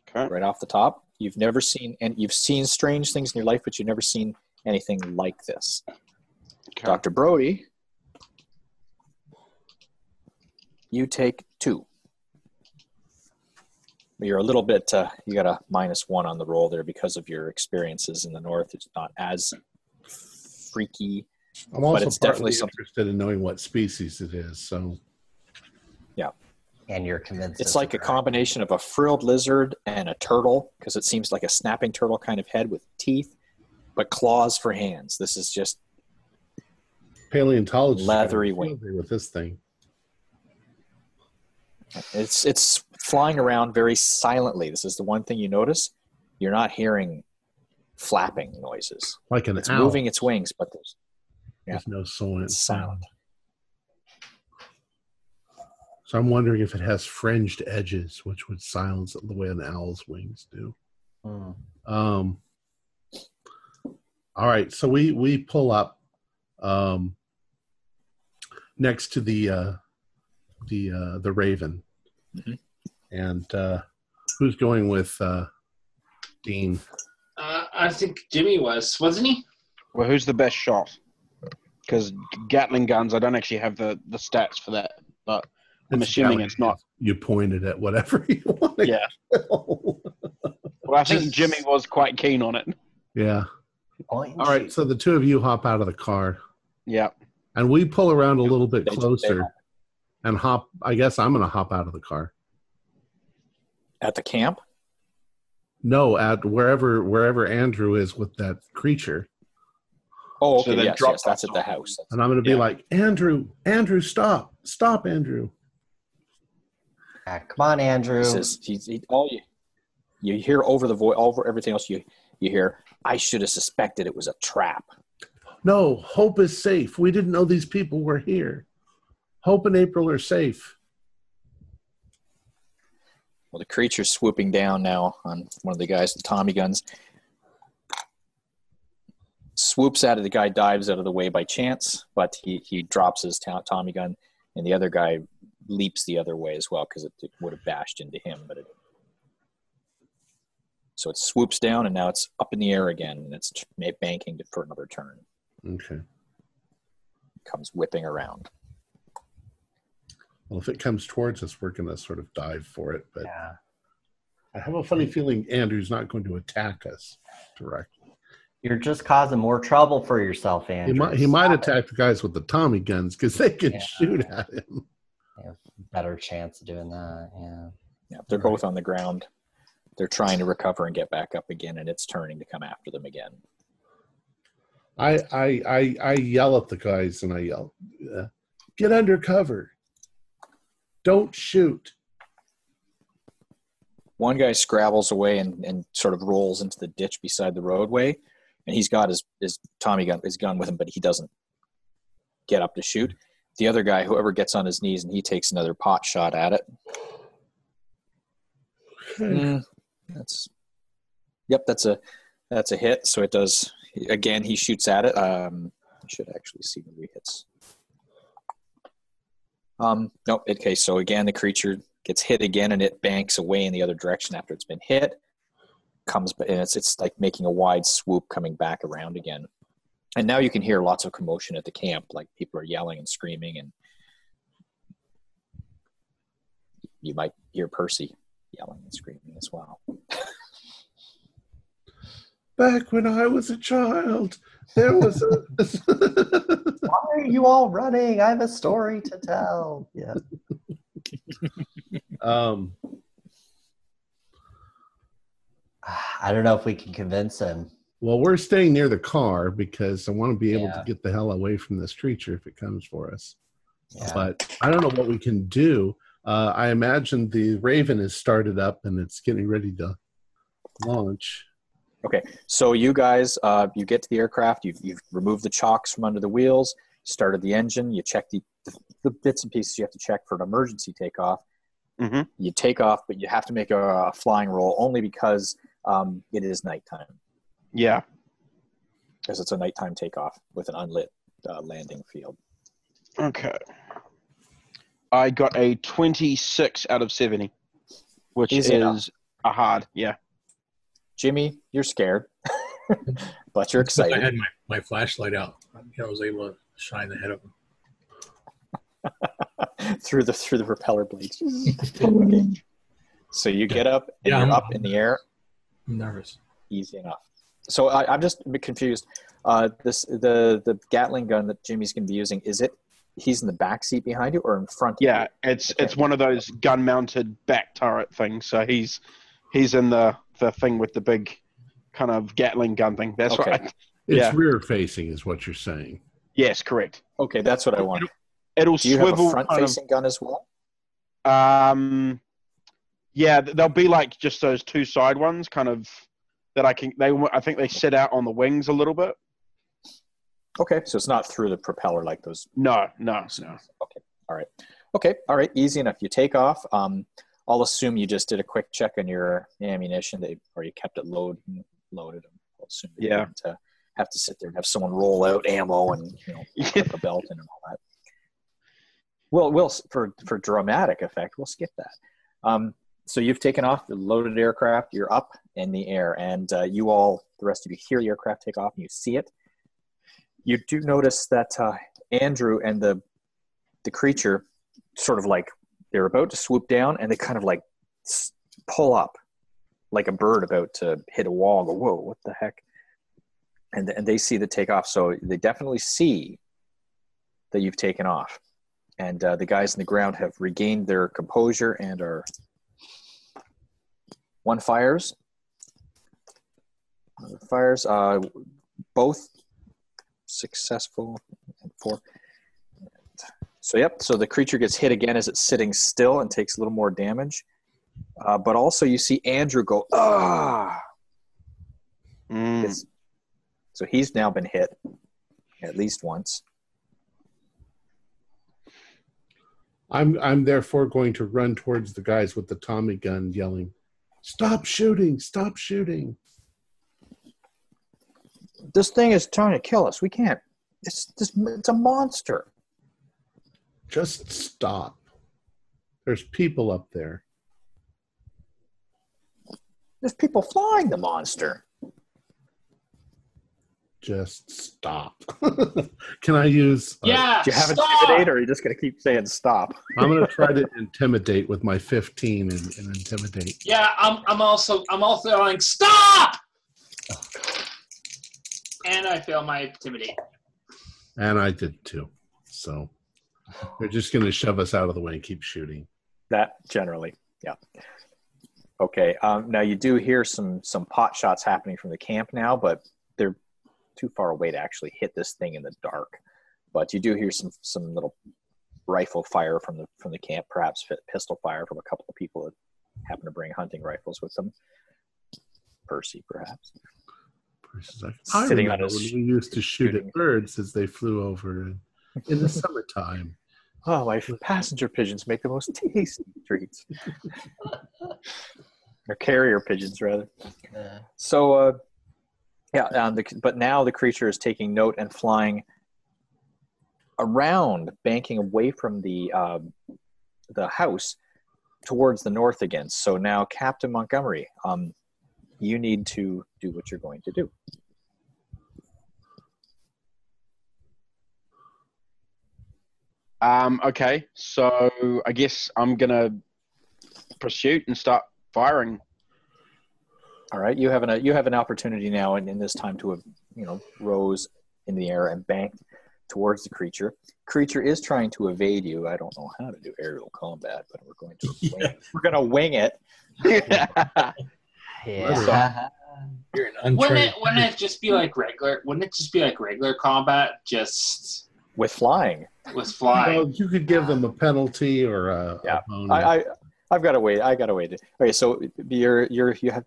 Okay. right off the top. You've never seen, and you've seen strange things in your life, but you've never seen anything like this. Okay. Dr. Brody, you take two. You're a little bit, uh, you got a minus one on the roll there because of your experiences in the north. It's not as freaky. I'm also it's definitely something- interested in knowing what species it is. So yeah, And you're convinced It's like a combination of a frilled lizard and a turtle because it seems like a snapping turtle kind of head with teeth, but claws for hands. This is just paleontologists got Leathery field wing. with this thing. it's it's flying around very silently. This is the one thing you notice. You're not hearing flapping noises. Like an It's owl. moving its wings, but there's There's no sound. it's silent. So I'm wondering if it has fringed edges, which would silence it the way an owl's wings do. Hmm. Um, all right, so we we pull up um, next to the uh, the uh, the Raven, Mhm. and uh, who's going with uh, Dean? Uh, I think Jimmy was, wasn't he? Well, who's the best shot? Because Gatling guns, I don't actually have the, the stats for that, but I'm assuming it's not. You pointed at whatever you want. to Yeah. Well, I think Just- Jimmy was quite keen on it. yeah. Point and All right, so the two of you hop out of the car, Yeah. and we pull around a little bit They- they closer, and hop. I guess I'm going to hop out of the car. At the camp, No, at wherever wherever Andrew is with that creature, oh, So okay, then yes, drop yes, that's at the off. house. and I'm going to be Yeah. like, Andrew, Andrew, stop, stop, Andrew. Ah, come on, Andrew. He says, he, he, all you, you hear over the voice, over everything else. You you hear, I should have suspected it was a trap. No, Hope is safe. We didn't know these people were here. Hope and April are safe. Well, the creature's swooping down now on one of the guys with Tommy guns. Swoops out of The guy dives out of the way by chance, but he, he drops his Tommy gun, and the other guy leaps the other way as well because it, it would have bashed into him. But it, so it swoops down, and now it's up in the air again, and it's banking for another turn. Okay. Comes whipping around. Well, if it comes towards us, we're going to sort of dive for it. But Yeah. I have a funny feeling Andrew's not going to attack us directly. You're just causing more trouble for yourself, He Andrew. might, he might Stop it. attack the guys with the Tommy guns because they can Yeah. shoot at him. Better chance of doing that. Yeah. Yeah, they're Right. both on the ground. They're trying to recover and get back up again, and it's turning to come after them again. I, I, I, I yell at the guys and I yell, uh, get under cover. Don't shoot. One guy scrabbles away and, and sort of rolls into the ditch beside the roadway, and he's got his, his Tommy gun his gun with him, but he doesn't get up to shoot. The other guy, whoever gets on his knees, and he takes another pot shot at it. Mm, that's yep, that's a that's a hit. So it does again. He shoots at it. Um, I should actually see the hits. Um, nope. Okay, so again, the creature gets hit again, and it banks away in the other direction after it's been hit. Comes, and it's it's like making a wide swoop coming back around again. And now you can hear lots of commotion at the camp, like people are yelling and screaming, and you might hear Percy yelling and screaming as well. Back when I was a child, there was a. Why are you all running? I have a story to tell. Yeah. um, I don't know if we can convince him. well, we're staying near the car because I want to be able Yeah. to get the hell away from this creature if it comes for us. Yeah. But I don't know what we can do. Uh, I imagine the Raven is started up and it's getting ready to launch. Okay, so you guys, uh, you get to the aircraft. You've, you've removed the chocks from under the wheels. Started the engine. You check the, the, the bits and pieces you have to check for an emergency takeoff. Mhm. You take off, but you have to make a, a flying roll only because um, it is nighttime, Yeah. because it's a nighttime takeoff with an unlit uh, landing field. Okay. I got a 26 out of 70, which Easy is enough. a hard. Yeah. Jimmy, you're scared, but you're It's 'cause I had my, my flashlight out. I was able to shine the head of him. through the through the propeller blades. okay. So you get up and Yeah, you're I'm- up in the air. I'm nervous. easy enough. So I, I'm just a bit confused. Uh, this the the Gatling gun that Jimmy's going to be using is it? He's in the back seat behind you or in front? of Yeah. you? It's Okay. it's one of those gun mounted back turret things. So he's he's in the, the thing with the big kind of Gatling gun thing. That's Okay. right. It's Yeah. rear facing, is what you're saying. Yes, correct. Okay, that's what I want. It'll Do you have a front kind of- facing gun as well? Um, yeah, they'll be like just those two side ones, kind of that I can. They I think they sit out on the wings a little bit. Okay, so it's not through the propeller like those. No, no, no. Okay, all right. Okay, all right. Easy enough. You take off. Um, I'll assume you just did a quick check on your ammunition, that or you kept it loaded. Loaded. I'll assume you Yeah. didn't uh, have to sit there and have someone roll out ammo and you know clip a belt in and all that. Well, we'll for for dramatic effect, we'll skip that. Um, so you've taken off the loaded aircraft. You're up in the air, and uh, you all, the rest of you, hear the aircraft take off, and you see it. You do notice that uh, Andrew and the the creature, sort of like they're about to swoop down, and they kind of like pull up, like a bird about to hit a wall. Go, whoa, what the heck? And and they see the takeoff, so they definitely see that you've taken off and uh, the guys in the ground have regained their composure and are one fires fires uh, both successful and four so yep so the creature gets hit again as it's sitting still and takes a little more damage uh, but also you see andrew go ah Mm. So he's now been hit at least once I'm I'm therefore going to run towards the guys with the Tommy gun, yelling, "Stop shooting! Stop shooting!" This thing is trying to kill us. We can't. It's this. It's a monster. Just stop. There's people up there. There's people flying the monster. Just stop. Can I use? uh, Yeah, Do you have stop! intimidate, or are you just going to keep saying stop? I'm going to try to intimidate with my 15 and, and intimidate. Yeah, I'm. I'm also. I'm also yelling, stop! And I fail my intimidate. And I did too. So they're just going to shove us out of the way and keep shooting. That generally, yeah. Okay. Um, now you do hear some some pot shots happening from the camp now, but they're too far away to actually hit this thing in the dark. But you do hear some some little rifle fire from the from the camp, perhaps pistol fire from a couple of people that happen to bring hunting rifles with them. Percy, perhaps. Percy's like, I Sitting on his when we used to shoot shooting. at birds as they flew over in, in the summertime. Oh, my passenger pigeons make the most tasty treats. or carrier pigeons, rather. Uh, So, uh, yeah, um, the, but now the creature is taking note and flying around, banking away from the um, the house towards the north again. So now, Captain Montgomery, um, you need to do what you're going to do. Um, okay, so I guess I'm gonna pursue and start firing. All right, you have an you have an opportunity now, and in this time to have you know rose in the air and banked towards the creature. Creature is trying to evade you. I don't know how to do aerial combat, but we're going to wing, Yeah. we're going to wing it. yeah. You're an Wouldn't it? Wouldn't it just be like regular? Wouldn't it just be like regular combat, just with flying. with flying? Well, you could give them a penalty or a, Yeah. a bonus. I, I I've got to wait. I got to wait. Okay, so you're you're you have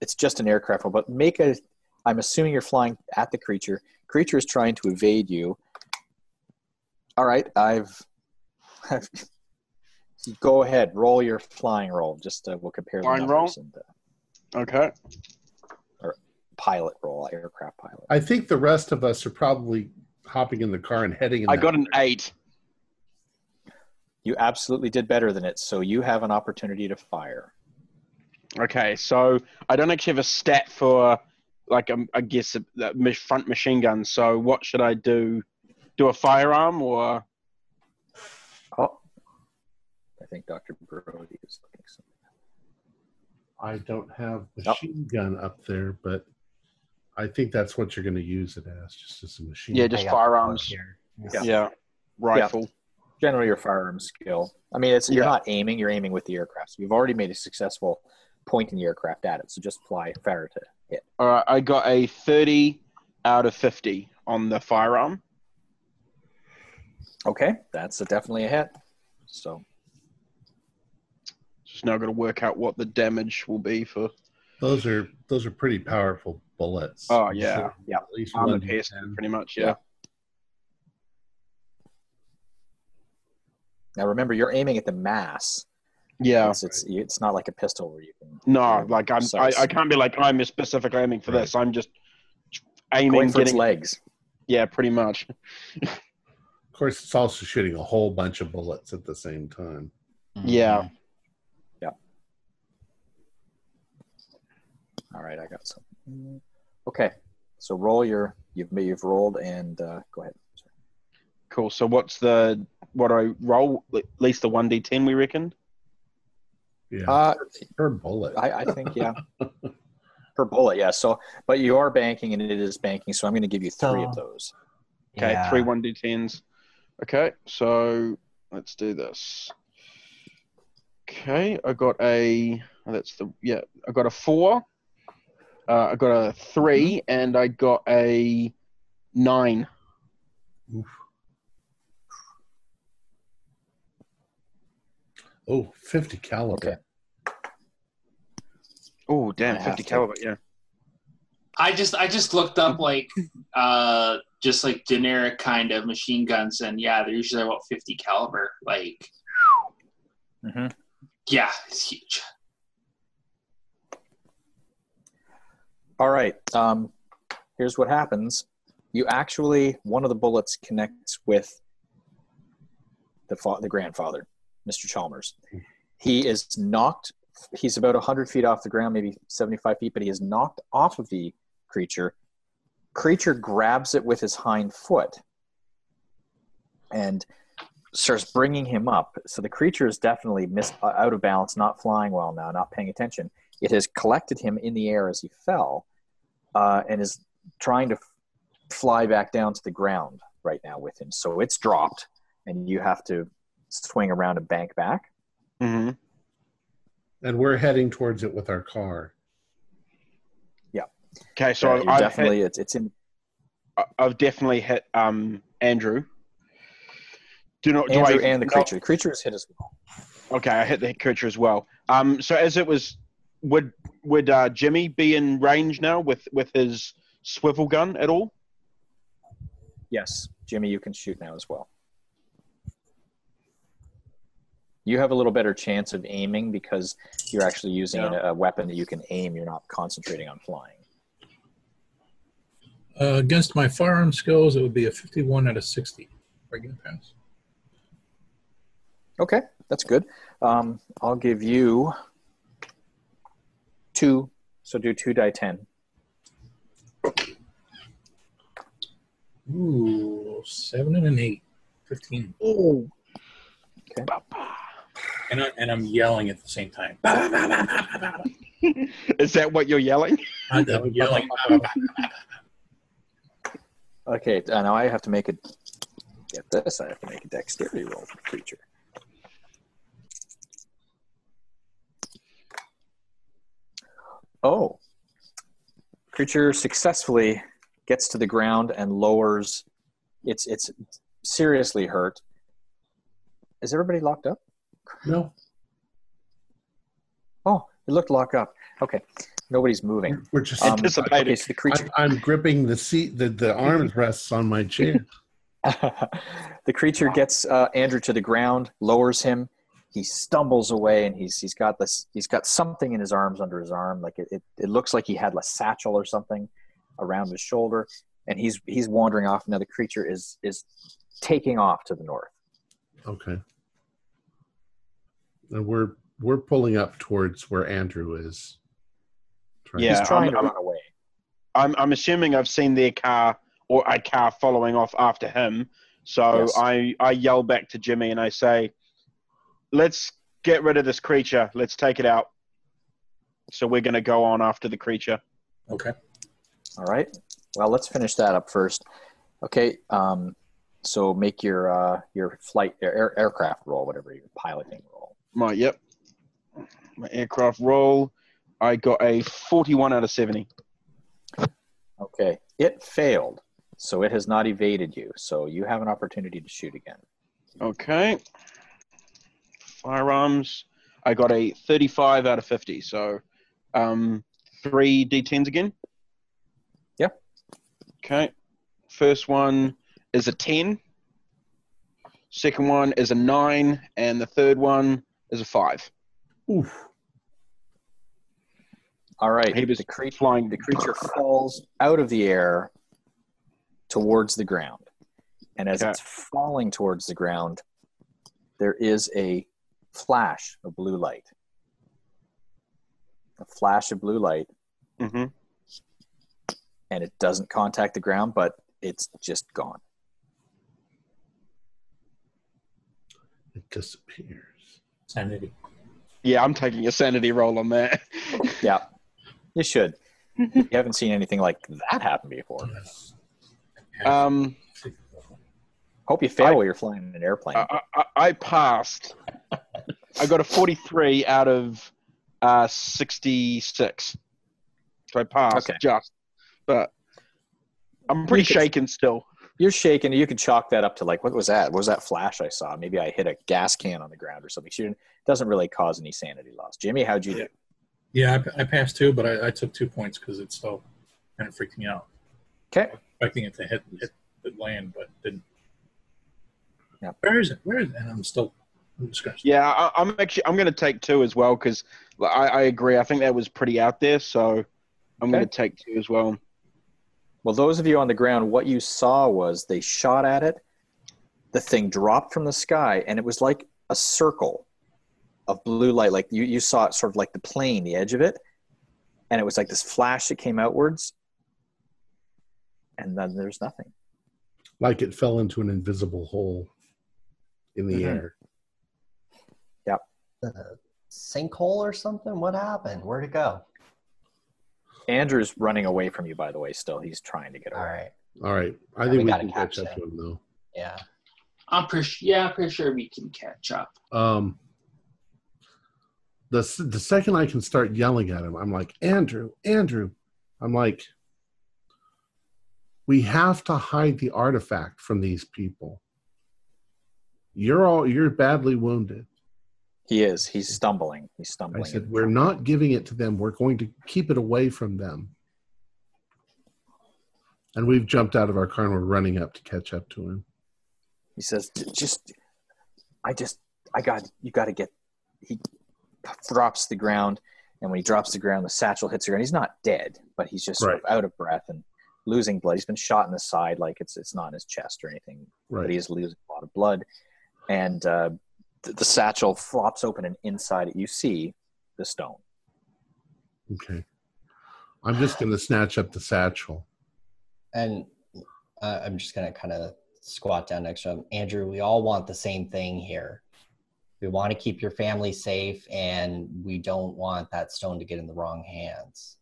it's just an aircraft, one, but make a. I'm assuming you're flying at the creature. Creature is trying to evade you. All right, I've. I've go ahead, roll your flying roll. Just uh, we'll compare the Flying numbers and uh, okay. pilot roll, aircraft pilot. I think the rest of us are probably hopping in the car and heading. In I that got an eight. You absolutely did better than it, so you have an opportunity to fire. Okay, so I don't actually have a stat for like um, I guess a, a front machine gun. So what should I do? Do a firearm or Oh, I think Dr. Brody is looking something. I don't have Yep. machine gun up there, but I think that's what you're going to use it as, just as a machine. Yeah, just I got the firearms. Yeah. yeah, rifle? generally your firearm skill. I mean, it's you're Yeah. not aiming; you're aiming with the aircraft. So you've already made a successful point in the aircraft at it. So just fly fire to hit. All right, I got a thirty out of fifty on the firearm. Okay, that's a, definitely a hit. So Just now got to work out what the damage will be for Those are those are pretty powerful bullets. Oh, yeah. Yeah. At least armor one to piercing, 10. pretty much. Yeah. now remember, you're aiming at the mass. Yeah. It's it's, it's not like a pistol where you can. No, you're like I'm. I. I can't be like I'm specifically aiming for Right. this. I'm just going aiming, for its getting. legs. Yeah, pretty much. Of course, it's also shooting a whole bunch of bullets at the same time. Mm-hmm. Yeah. Yeah. All right, I got some. Okay, so roll your. You've you've rolled and uh, go ahead. Cool. So what's the what do I roll? At least the one d10, we reckon. Yeah, Uh, per bullet. I, I think yeah. Per bullet, yeah. So, but you are banking, and it is banking. So I'm going to give you three of those. Okay, Yeah. three one d10s. Okay, so let's do this. Okay, I got a. oh, That's the yeah. I got a four. Uh, I got a 3 and I got a nine. Oof. Oh, 50 caliber. Okay. Oh damn, I have fifty to. caliber. Yeah. I just I just looked up like uh just like generic kind of machine guns and yeah they're usually about 50 caliber like hmm Yeah, it's huge. All right. Um, here's what happens. You actually one of the bullets connects with the fa- the grandfather, Mr. Chalmers. He is knocked. He's about hundred feet off the ground, maybe seventy-five feet, but he is knocked off of the creature. Creature grabs it with his hind foot and starts bringing him up. So the creature is definitely mis- uh, out of balance, not flying well now, not paying attention. It has collected him in the air as he fell, uh, and is trying to f- fly back down to the ground right now with him. So it's dropped, and you have to swing around and bank back. hmm And we're heading towards it with our car. Yeah. Okay, so Uh, I've, definitely hit, it's it's in I've definitely hit um, Andrew. Do not do Andrew I, and the no- creature. The creature is hit as well. Okay, I hit the creature as well. Um, so as it was, would would uh, Jimmy be in range now with with his swivel gun at all? Yes, Jimmy, you can shoot now as well. You have a little better chance of aiming because you're actually using Yeah. a weapon that you can aim. You're not concentrating on flying. Uh, against my firearm skills, it would be a 51 out of 60. Regular pass. Okay, that's good. Um, I'll give you two. So do two die ten. Ooh, seven and an eight. 15. Oh, And, I, and I'm yelling at the same time. Is that what you're yelling? I'm yelling. okay. uh, Now I have to make a get this. I have to make a dexterity roll for the creature. Oh, creature successfully gets to the ground and lowers. It's it's seriously hurt. Is everybody locked up? No, Oh, it looked locked up. Okay, nobody's moving. we're just. Um, Anticipated. okay, so the creature I'm, I'm gripping the seat, the, the arms rests on my chair. the creature gets uh, Andrew to the ground, lowers him. He stumbles away, and he's he's got this. He's got something in his arms under his arm, like it. It, it looks like he had a satchel or something around his shoulder, and he's he's wandering off. Now the creature is is taking off to the north. Okay. And we're we're pulling up towards where Andrew is. Trying- Yeah, he's trying I'm- to I'm- run away. I'm I'm assuming I've seen their car or a car following off after him. So Yes. I I yell back to Jimmy and I say, "Let's get rid of this creature. Let's take it out." So we're going to go on after the creature. Okay. All right. Well, let's finish that up first. Okay. Um, so make your uh, your flight air, aircraft roll, whatever your piloting roll. My yep. My aircraft roll. I got a 41 out of 70. Okay. It failed, so it has not evaded you. So you have an opportunity to shoot again. Okay. Firearms. I got a 35 out of 50. So um, three D10s again. Yep. Okay. First one is a 10. Second one is a 9. And the third one is a 5. Oof. All right. He was the, cre- flying. the creature falls out of the air towards the ground. And as Okay. it's falling towards the ground, there is a flash of blue light. A flash of blue light, hmm and it doesn't contact the ground, but it's just gone. It disappears. Sanity. Yeah, I'm taking a sanity roll on that. Yeah, you should. you haven't seen anything like that happen before. Um, Hope you fail I- while you're flying in an airplane. I, I, I passed. I got a 43 out of uh, 66. So I passed Okay. just. But I'm pretty could- shaken still. you're shaking. You could chalk that up to like, what was that? What was that flash I saw? Maybe I hit a gas can on the ground or something. She didn't, doesn't really cause any sanity loss. Jimmy, how'd you do? Yeah, I, I passed two, but I, I took two points because it still kind of freaked me out. Okay. Expecting it to hit, hit the land, but didn't. Yep. Where is it? Where is it? And I'm still discussion. Yeah, I, I'm actually I'm going to take two as well because I, I agree. I think that was pretty out there, so I'm going to take two as well. Well, those of you on the ground, what you saw was they shot at it. The thing dropped from the sky, and it was like a circle of blue light. Like you, you saw it sort of like the plane, the edge of it. And it was like this flash that came outwards. And then there's nothing. Like it fell into an invisible hole in the Mhm. air. The sinkhole or something? What happened? Where'd it go? Andrew's running away from you, by the way, still. He's trying to get All away. right. All right. I Yeah, think we we, can catch catch up to him though. Yeah. I'm pretty yeah, I'm pretty sure we can catch up. Um, the the second I can start yelling at him, I'm like, Andrew, Andrew. I'm like, we have to hide the artifact from these people. You're all you're badly wounded. He is. He's stumbling. He's stumbling. I said, we're not giving it to them. We're going to keep it away from them. And we've jumped out of our car and we're running up to catch up to him. He says, just, I just, I got, you got to get, he drops the ground. And when he drops the ground, the satchel hits the ground. He's not dead, but he's just sort of out of breath and losing blood. He's been shot in the side, like it's, it's not in his chest or anything, but Right. he is losing a lot of blood. And uh, the, the satchel flops open and inside it, you see the stone. Okay. I'm just going to snatch up the satchel. And uh, I'm just going to kind of squat down next to him. Andrew, we all want the same thing here. We want to keep your family safe, and we don't want that stone to get in the wrong hands.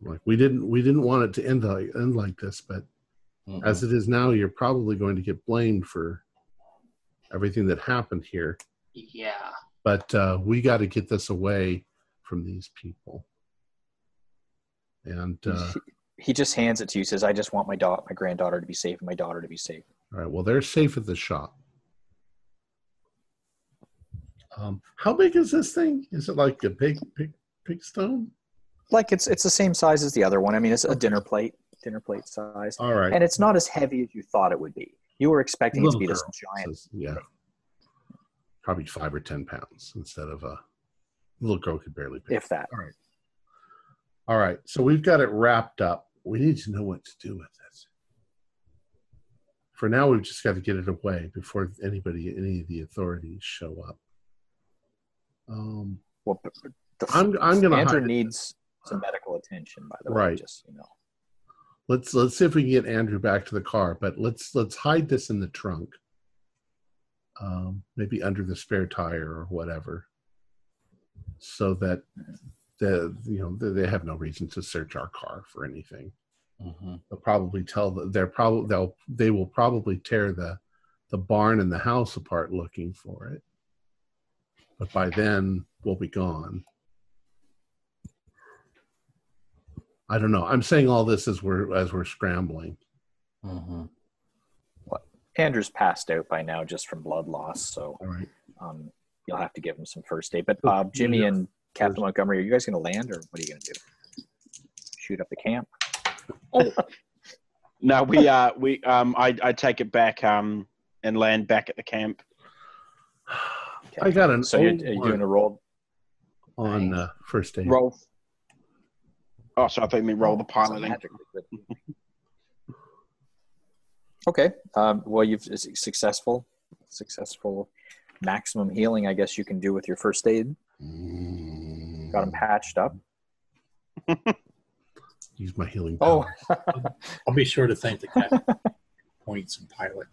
Like we didn't we didn't want it to end like end like this, but Mm-mm. as it is now, you're probably going to get blamed for everything that happened here. Yeah. But uh, we got to get this away from these people. And uh, he, he just hands it to you. Says, "I just want my daughter, my granddaughter, to be safe, and my daughter to be safe." all right, well, they're safe at the shop. Um, how big is this thing? Is it like a big, big, big stone? Like it's it's the same size as the other one. I mean, it's a dinner plate, dinner plate size, All right. and it's not as heavy as you thought it would be. You were expecting it to be this giant. says, yeah, probably five or ten pounds instead of a little girl could barely pick. if that. All right. All right. So we've got it wrapped up. We need to know what to do with it. For now, we've just got to get it away before anybody, any of the authorities show up. Um, Well, the, I'm I'm gonna Andrew needs some medical attention, by the way. Right. Just you know. Let's let's see if we can get Andrew back to the car. But let's let's hide this in the trunk. Um, maybe under the spare tire or whatever, so that the you know they they have no reason to search our car for anything. Mhm. they'll probably tell the, they're probably they'll they will probably tear the the barn and the house apart looking for it but by then we'll be gone i don't know i'm saying all this as we're as we're scrambling Mhm. Andrew's passed out by now just from blood loss, so all right um, you'll have to give him some first aid. But uh, Jimmy and Captain Montgomery, are you guys going to land, or what are you going to do? Shoot up the camp? No, we uh we um I I take it back um and land back at the camp. i got an So you're, old are you doing a roll? on uh, first aid Roll. Oh, so I think we roll the So piloting. Okay. Um, well, you've successful, successful maximum healing. I guess you can do with your first aid. Got him patched up. use my healing Oh, power. I'll be sure to thank the captain. Points and pilot.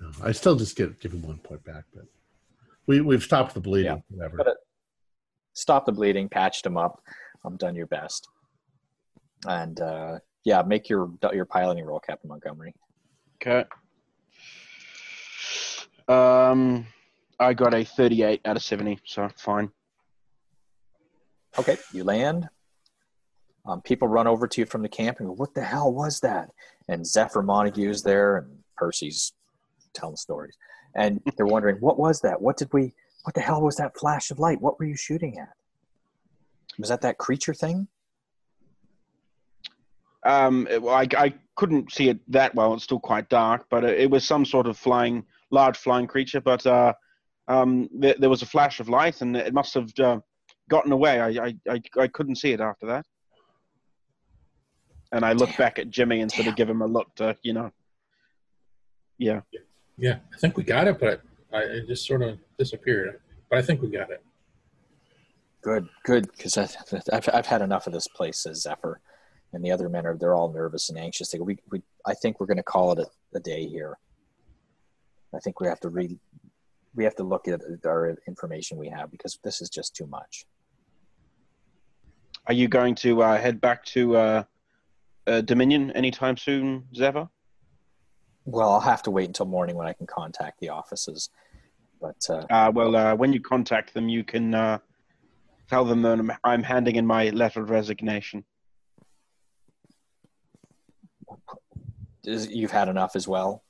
No, i still just get give him one point back but we we've stopped the bleeding Yeah. whatever stop the bleeding, patched him up. I'm done your best. And uh, yeah, make your your piloting roll, Captain Montgomery. Okay. Um, I got a 38 out of 70, so fine. Okay, you land. Um, people run over to you from the camp and go, "What the hell was that?" And Zephyr Montague's there, and Percy's telling stories, and they're wondering, "What was that? What did we? What the hell was that flash of light? What were you shooting at? Was that that creature thing?" Um, it- well, I, I couldn't see it that well. It's still quite dark, but it, it was some sort of flying large flying creature, but uh, um, there, there was a flash of light, and it must have uh, gotten away. I, I, I, I couldn't see it after that. And I looked Damn. back at Jimmy instead Damn. of give him a look to, you know. Yeah. Yeah, I think we got it, but I, it just sort of disappeared. But I think we got it. Good, good, because I've, I've had enough of this place, says Zephyr. And the other men are, they're all nervous and anxious. They go, we, we, I think we're going to call it a, a day here. I think we have to read, we have to look at our information we have because this is just too much. Are you going to uh, head back to uh, uh, Dominion anytime soon, Zephyr? Well, I'll have to wait until morning when I can contact the offices. But uh, Uh, well, uh, when you contact them, you can uh, tell them that I'm, I'm handing in my letter of resignation. is- you've had enough as well.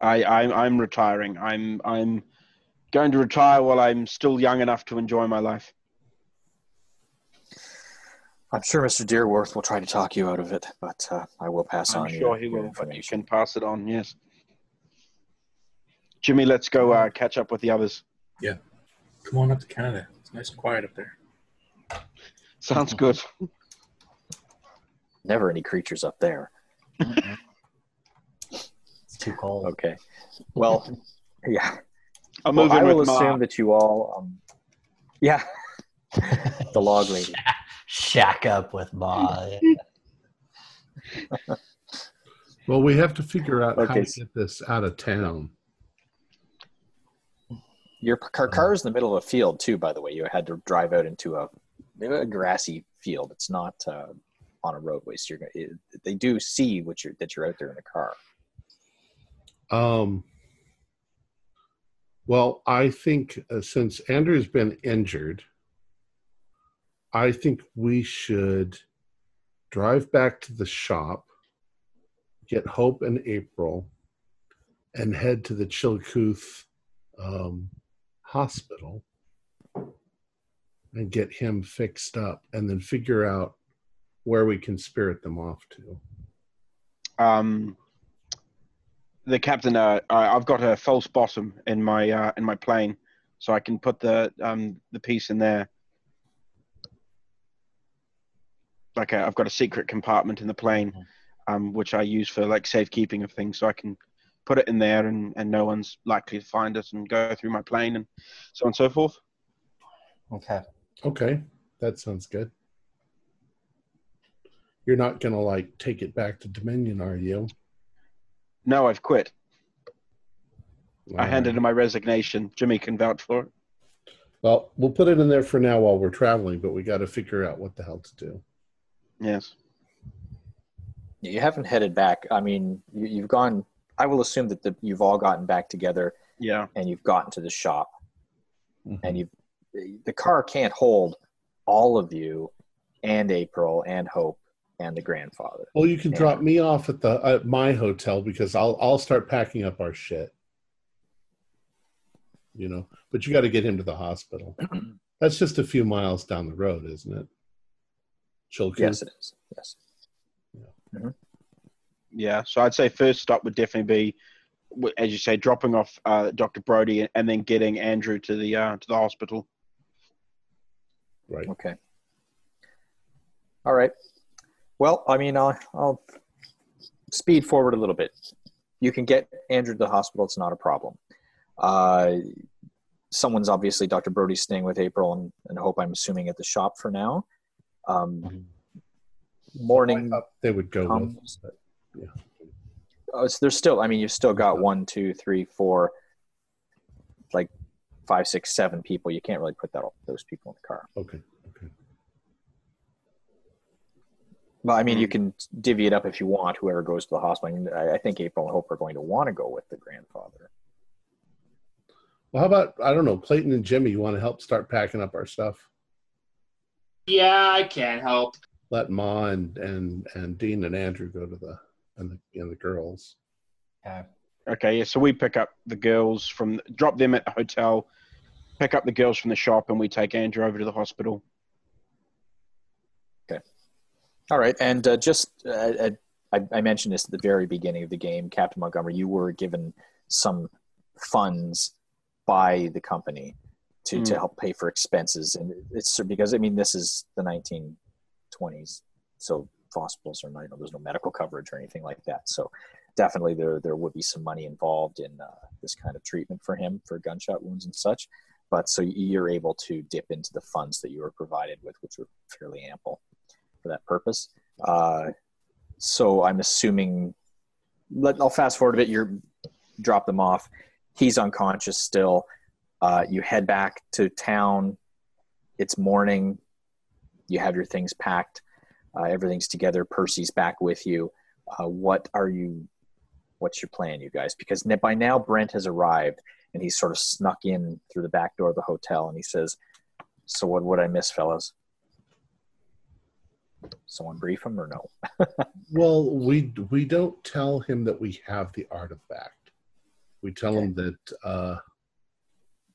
I, I'm, I'm retiring. I'm, I'm going to retire while I'm still young enough to enjoy my life. I'm sure Mr. Deerworth will try to talk you out of it, but uh, I will pass I'm on sure your, he your will, but you information. can pass it on. Yes. Jimmy, let's go uh, catch up with the others. Yeah. Come on up to Canada. It's nice and quiet up there. Sounds good. Never any creatures up there. It's too cold. Okay. Well, yeah. I'll Well, move I will with assume Mark. that you all, um, yeah, the log lady. Shack up with Ma. Well, we have to figure out how to get this out of town. Your car, car is in the middle of a field too. By the way, you had to drive out into a, a grassy field. It's not uh, on a roadway, so you're it, they do see what you're that you're out there in a car. Um, well, I think uh, since Andrew's been injured, I think we should drive back to the shop, get Hope and April, and head to the Chillicothe um, hospital and get him fixed up, and then figure out where we can spirit them off to. Um, the captain, uh, I- I've got a false bottom in my uh, in my plane, so I can put the um, the piece in there. Like i I've got a secret compartment in the plane, um, which I use for like safekeeping of things, so I can put it in there, and, and no one's likely to find it and go through my plane and so on and so forth. Okay. Okay, that sounds good. You're not gonna like take it back to Dominion, are you? No, I've quit. I All handed right. in my resignation. Jimmy can vouch for it. Well, we'll put it in there for now while we're traveling, but we got to figure out what the hell to do. Yes. You haven't headed back. I mean, you, you've gone. I will assume that the, you've all gotten back together Yeah. and you've gotten to the shop, mm-hmm. and you've the car can't hold all of you, and April and Hope and the grandfather. Well, you can Yeah. drop me off at the at my hotel because I'll I'll start packing up our shit. You know, but you got to get him to the hospital. That's just a few miles down the road, isn't it? Chillicothe. Yes, it is. Yes. Yeah, Yeah. so I'd say first stop would definitely be, as you say, dropping off uh, Dr. Brody and then getting Andrew to the uh, to the hospital. Right. Okay. All right. Well, I mean, I'll, I'll speed forward a little bit. You can get Andrew to the hospital. It's not a problem. Uh, someone's obviously Dr. Brody's staying with April and, and Hope. I'm assuming at the shop for now. Um, morning. I they would go with comes. but Oh, so there's still. I mean, you've still got one, two, three, four, like five, six, seven people. You can't really put that all, those people in the car. okay. Okay. Well, I mean, you Hmm. can divvy it up if you want. Whoever goes to the hospital. I, mean, I, I think April and Hope are going to want to go with the grandfather. Well, how about I don't know, Clayton and Jimmy? You want to help start packing up our stuff? Yeah, I can help. Let Ma and and and Dean and Andrew go to the and the and the girls. Okay. Okay, yeah. So we pick up the girls from drop them at the hotel, pick up the girls from the shop, and we take Andrew over to the hospital. Okay. All right, and uh, just uh, uh, I, I mentioned this at the very beginning of the game, Captain Montgomery. You were given some funds by the company to, to Mm. help pay for expenses. And it's because, I mean, this is the 1920s. So hospitals are not, you know, there's no medical coverage or anything like that. So definitely there, there would be some money involved in uh, this kind of treatment for him for gunshot wounds and such. But so you're able to dip into the funds that you were provided with, which were fairly ample for that purpose. Uh, so I'm assuming, let, I'll fast forward a bit. You're drop them off. He's unconscious still. Uh, you head back to town. It's morning. You have your things packed. Uh, everything's together. Percy's back with you. Uh, what are you? What's your plan, you guys? Because by now Brent has arrived and he sort of snuck in through the back door of the hotel and he says, "So what would I miss, fellas? Someone brief him or no?" Well, we we don't tell him that we have the artifact. We tell him that uh,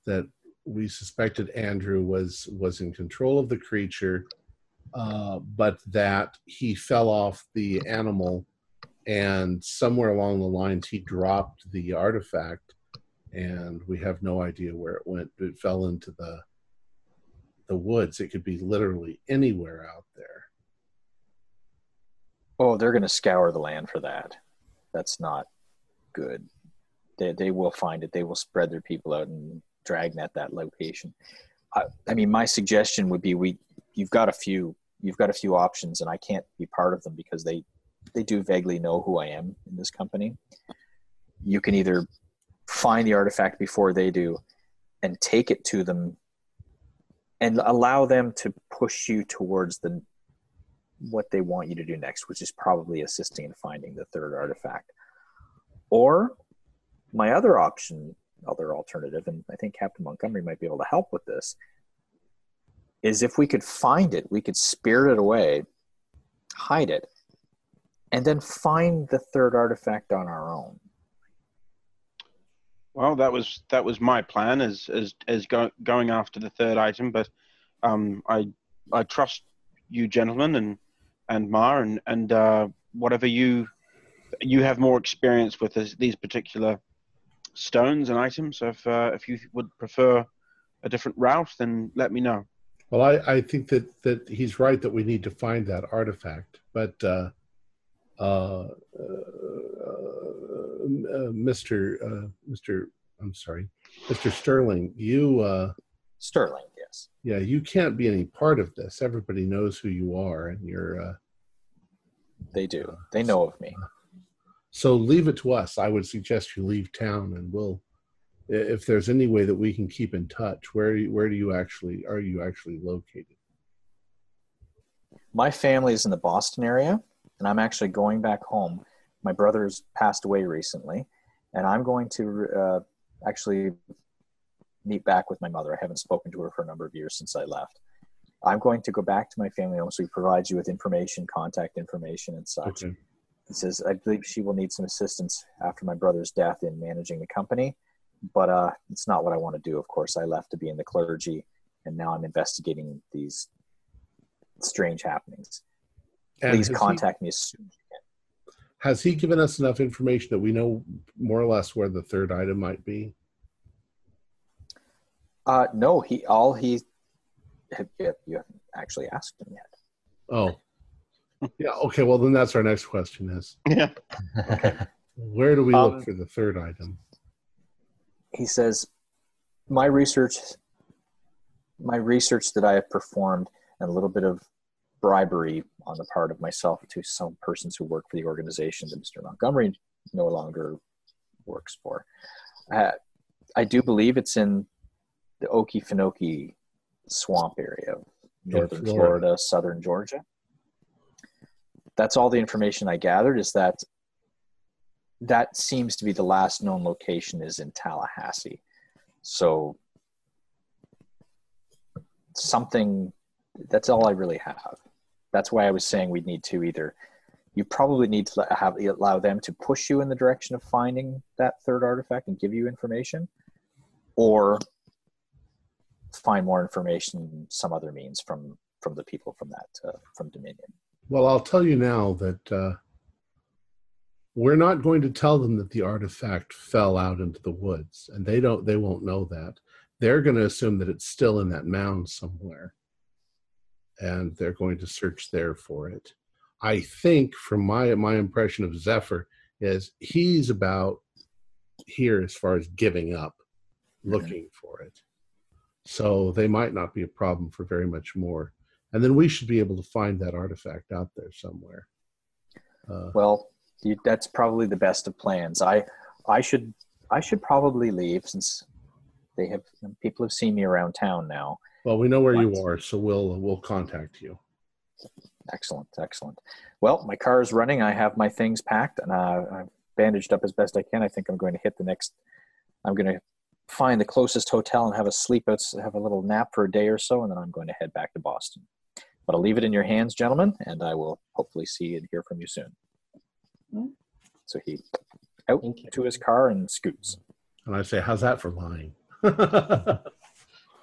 that we suspected Andrew was was in control of the creature, uh, but that he fell off the animal, and somewhere along the lines he dropped the artifact, and we have no idea where it went. It fell into the the woods. It could be literally anywhere out there. Oh, they're going to scour the land for that. That's not good. They, they will find it. They will spread their people out and dragnet that location. I, I mean, my suggestion would be we. You've got a few. You've got a few options, and I can't be part of them because they they do vaguely know who I am in this company. You can either find the artifact before they do, and take it to them, and allow them to push you towards the what they want you to do next, which is probably assisting in finding the third artifact. Or my other option, other alternative, and I think Captain Montgomery might be able to help with this, is if we could find it, we could spirit it away, hide it, and then find the third artifact on our own. Well, that was that was my plan as as as go, going after the third item, but um, I I trust you gentlemen and and Mar and and uh, whatever you you have more experience with this, these particular stones and items. So if uh, if you would prefer a different route, then let me know. Well, I, I think that, that he's right that we need to find that artifact. But uh, uh, uh, Mr. Uh, Mr. I'm sorry, Mr. Sterling, you uh, Sterling, yes. yeah, you can't be any part of this. Everybody knows who you are, and you're uh, They do. They know of me. so leave it to us. I would suggest you leave town, and we'll. If there's any way that we can keep in touch, where where do you actually are you actually located? My family is in the Boston area, and I'm actually going back home. My brother's passed away recently, and I'm going to uh, actually meet back with my mother. I haven't spoken to her for a number of years since I left. I'm going to go back to my family home, so he provides you with information, contact information, and such. Okay. He says, I believe she will need some assistance after my brother's death in managing the company, but uh, it's not what I want to do. Of course, I left to be in the clergy, and now I'm investigating these strange happenings. And Please has he- contact me as soon as. Has he given us enough information that we know more or less where the third item might be? Uh, no, he all he have, you you haven't actually asked him yet. Oh, yeah. Okay. Well, then that's our next question: is Yeah. okay. where do we Um, look for the third item? He says, "My research, my research that I have performed, and a little bit of bribery on the part of myself to some persons who work for the organization that Mr. Montgomery no longer works for. Uh, I do believe it's in the Okefenokee swamp area of northern Florida. Florida, southern Georgia. That's all the information I gathered is that that seems to be the last known location is in Tallahassee. So something that's all I really have. That's why I was saying we'd need to either you probably need to have allow them to push you in the direction of finding that third artifact and give you information or find more information some other means from from the people from that uh, from Dominion. Well, I'll tell you now that uh, we're not going to tell them that the artifact fell out into the woods and they don't they won't know that they're going to assume that it's still in that mound somewhere and they're going to search there for it. I think from my my impression of zephyr is he's about here as far as giving up looking for it. So they might not be a problem for very much more. And then we should be able to find that artifact out there somewhere. Uh, Well, you, that's probably the best of plans. I, I should, I should probably leave since they have people have seen me around town now. Well we know where you are so we'll we'll contact you Excellent, excellent. Well, my car is running. I have my things packed and uh, I've bandaged up as best I can. I think I'm going to hit the next. I'm going to find the closest hotel and have a sleep. out have a little nap for a day or so, and then I'm going to head back to Boston. But I'll leave it in your hands, gentlemen, and I will hopefully see and hear from you soon. So he out Thank you. to his car and scoots. and i say how's that for lying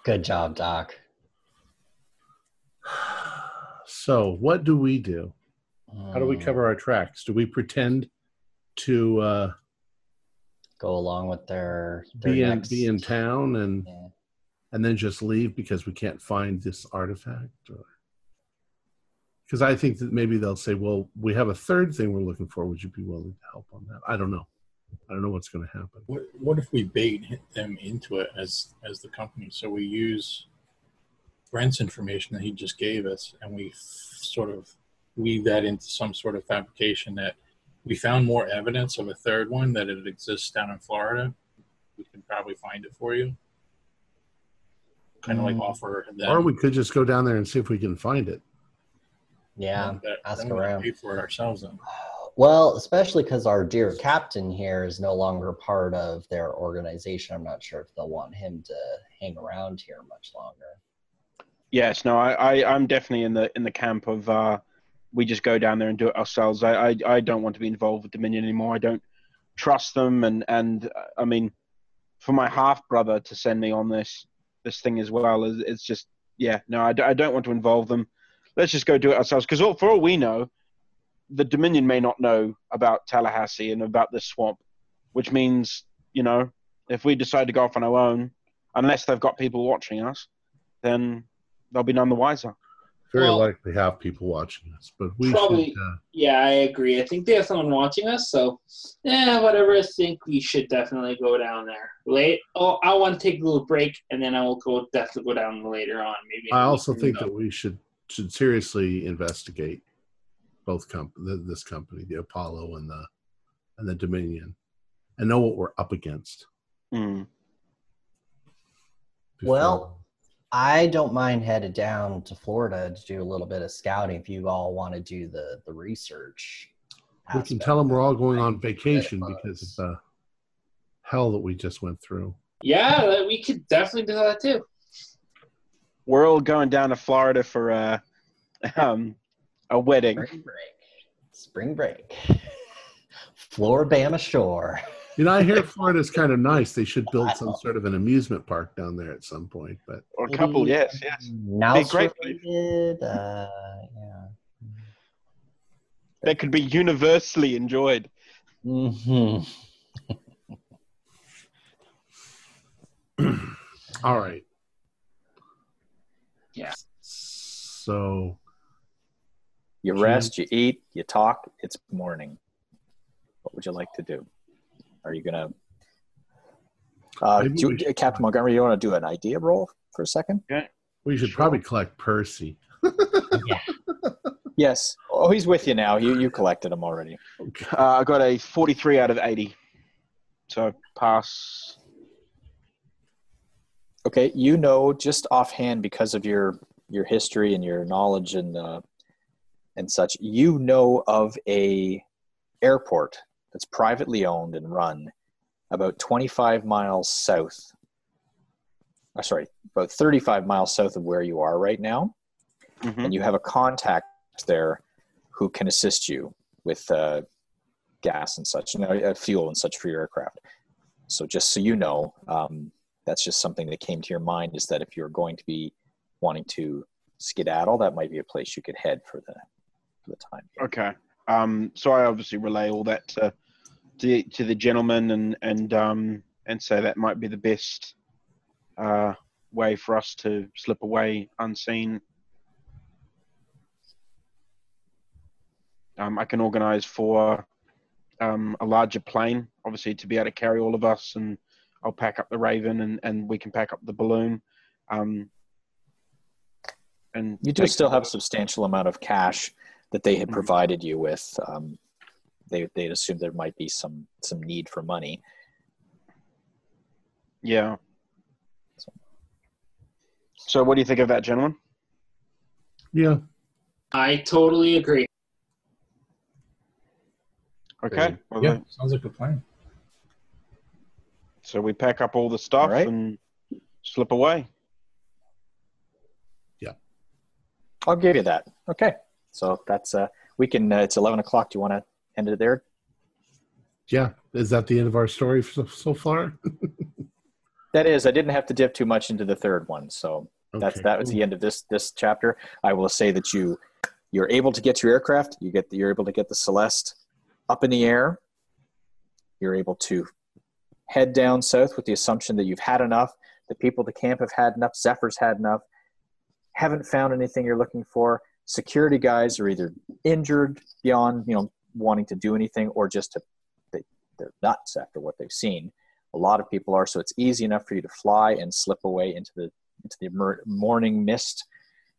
Good job, Doc. so what do we do? How do we Mm, cover our tracks? Do we pretend to uh, Go along with their, their be in next- be in town and Yeah. and then just leave because we can't find this artifact because i think that maybe they'll say well we have a third thing we're looking for. Would you be willing to help on that? I don't know i don't know what's going to happen What what if we bait them into it as as the company? So we use Brent's information that he just gave us, and we f- sort of weave that into some sort of fabrication that we found more evidence of a third one that it exists down in Florida. We can probably find it for you. Kind of like Mm. offer them. or we could just go down there and see if we can find it Yeah. that- ask then we can around. Pay for it ourselves then. Well, especially because our dear captain here is no longer part of their organization. I'm not sure if they'll want him to hang around here much longer. Yes, no, I, I, I'm definitely in the in the camp of uh, we just go down there and do it ourselves. I, I, I don't want to be involved with Dominion anymore. I don't trust them, and and I mean, for my half brother to send me on this this thing as well is it's just yeah, no, I, I don't want to involve them. Let's just go do it ourselves because for all we know, the Dominion may not know about Tallahassee and about this swamp, which means you know if we decide to go off on our own, unless they've got people watching us, then they'll be none the wiser. very Well- likely have people watching us but we Probably- should uh, Yeah, I agree. I think they have someone watching us, so yeah, whatever. I think we should definitely go down there. Late. Oh, I want to take a little break, and then I will go definitely go down later on. Maybe. I also think so. that we should should seriously investigate both comp- th- this company the apollo and the and the dominion and know what we're up against Mm. Well, I don't mind headed down to Florida to do a little bit of scouting if you all want to do the the research. we can tell them we're all going on vacation because of buzz. the hell that we just went through Yeah, we could definitely do that too. We're all going down to Florida for uh, um, a wedding. Spring break. Spring break. Floribama Shore. You know, I hear Florida's kind of nice. They should build some sort of an amusement park down there at some point. But Or a couple, yes, yes. Now Be great. related. Uh, yeah. That could be universally enjoyed. hmm all right. Yeah. So You rest, you eat, you talk. It's morning. What would you like to do? Are you gonna, uh, Maybe do, we should- Captain Montgomery? You want to do an idea roll for a second? we should Sure. probably collect Percy. Yes. Oh, he's with you now. You you collected him already. Uh, I got a 43 out of 80. So pass. Okay, you know just offhand because of your your history and your knowledge and uh, and such, you know of a airport that's privately owned and run about 25 miles south. Uh, sorry, about 35 miles south of where you are right now, Mhm. and you have a contact there who can assist you with uh, gas and such, you know, uh, fuel and such for your aircraft. So just so you know, um, that's just something that came to your mind is that if you're going to be wanting to skedaddle, that might be a place you could head for the for the time. being. Okay. Um, so I obviously relay all that to to, to the gentleman and and um, and say that might be the best uh, way for us to slip away unseen. Um, I can organise for um, a larger plane, obviously, to be able to carry all of us, and I'll pack up the Raven, and, and we can pack up the balloon. Um, and You do still have a substantial amount of cash that they had Mhm. provided you with. Um, they they'd assumed there might be some some need for money. Yeah. So, what do you think of that, gentlemen? Yeah. I totally agree. Okay. Well, Yeah, then- sounds like a plan. So we pack up all the stuff All right. and slip away. Yeah. I'll give you that. Okay. So that's uh we can uh, it's eleven o'clock. Do you want to end it there? Yeah. Is that the end of our story so, so far? That is, I didn't have to dip too much into the third one, so that's that was the end of this this chapter. I will say that you you're able to get your aircraft. You get the, you're able to get the Celeste up in the air. You're able to head down south with the assumption that you've had enough. The people at the camp have had enough. Zephyr's had enough. Haven't found anything you're looking for. Security guys are either injured beyond you know wanting to do anything, or just to they, they're nuts after what they've seen. A lot of people are, so it's easy enough for you to fly and slip away into the into the morning mist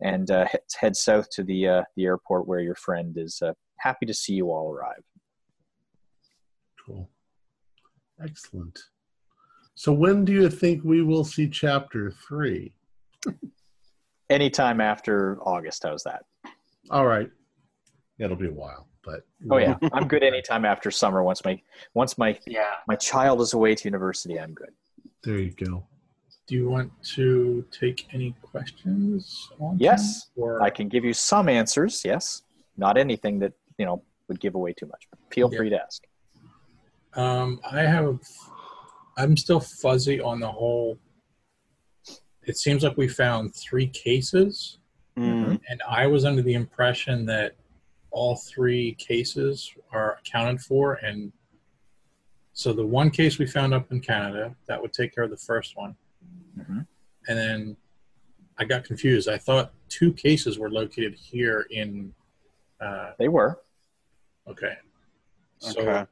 and uh, head, south to the uh, the airport where your friend is uh, happy to see you all arrive. Cool. Excellent. So when do you think we will see chapter three? Anytime after August, how's that? All right. It'll be a while, but Oh yeah, I'm good anytime after summer. Once my once my Yeah. my child is away to university, I'm good. There you go. Do you want to take any questions? On Yes, that, Or I can give you some answers. Yes, not anything that you know would give away too much. Feel Yeah. free to ask. Um, I have. I'm still fuzzy on the whole. It seems like we found three cases, Mm. and I was under the impression that all three cases are accounted for, and so the one case we found up in Canada that would take care of the first one, Mhm. and then I got confused. I thought two cases were located here in. Uh, They were. okay. So, Okay.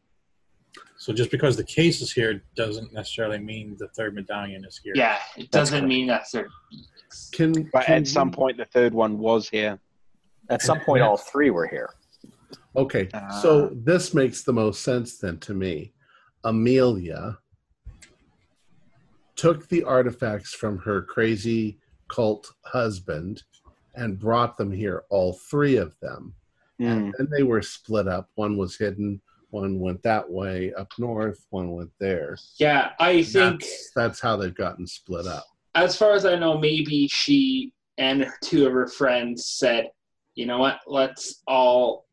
So just because the case is here doesn't necessarily mean the third medallion is here. Yeah. It That's doesn't correct. mean that they're. Can, But can at some we- point, the third one was here. At some point, all three were here. Okay, Ah. so this makes the most sense then to me. Amelia took the artifacts from her crazy cult husband and brought them here, all three of them. Mm. And they were split up. One was hidden, one went that way up north, one went there. Yeah. I think, That's, that's how they've gotten split up. as far as I know, maybe she and two of her friends said, you know what, let's all.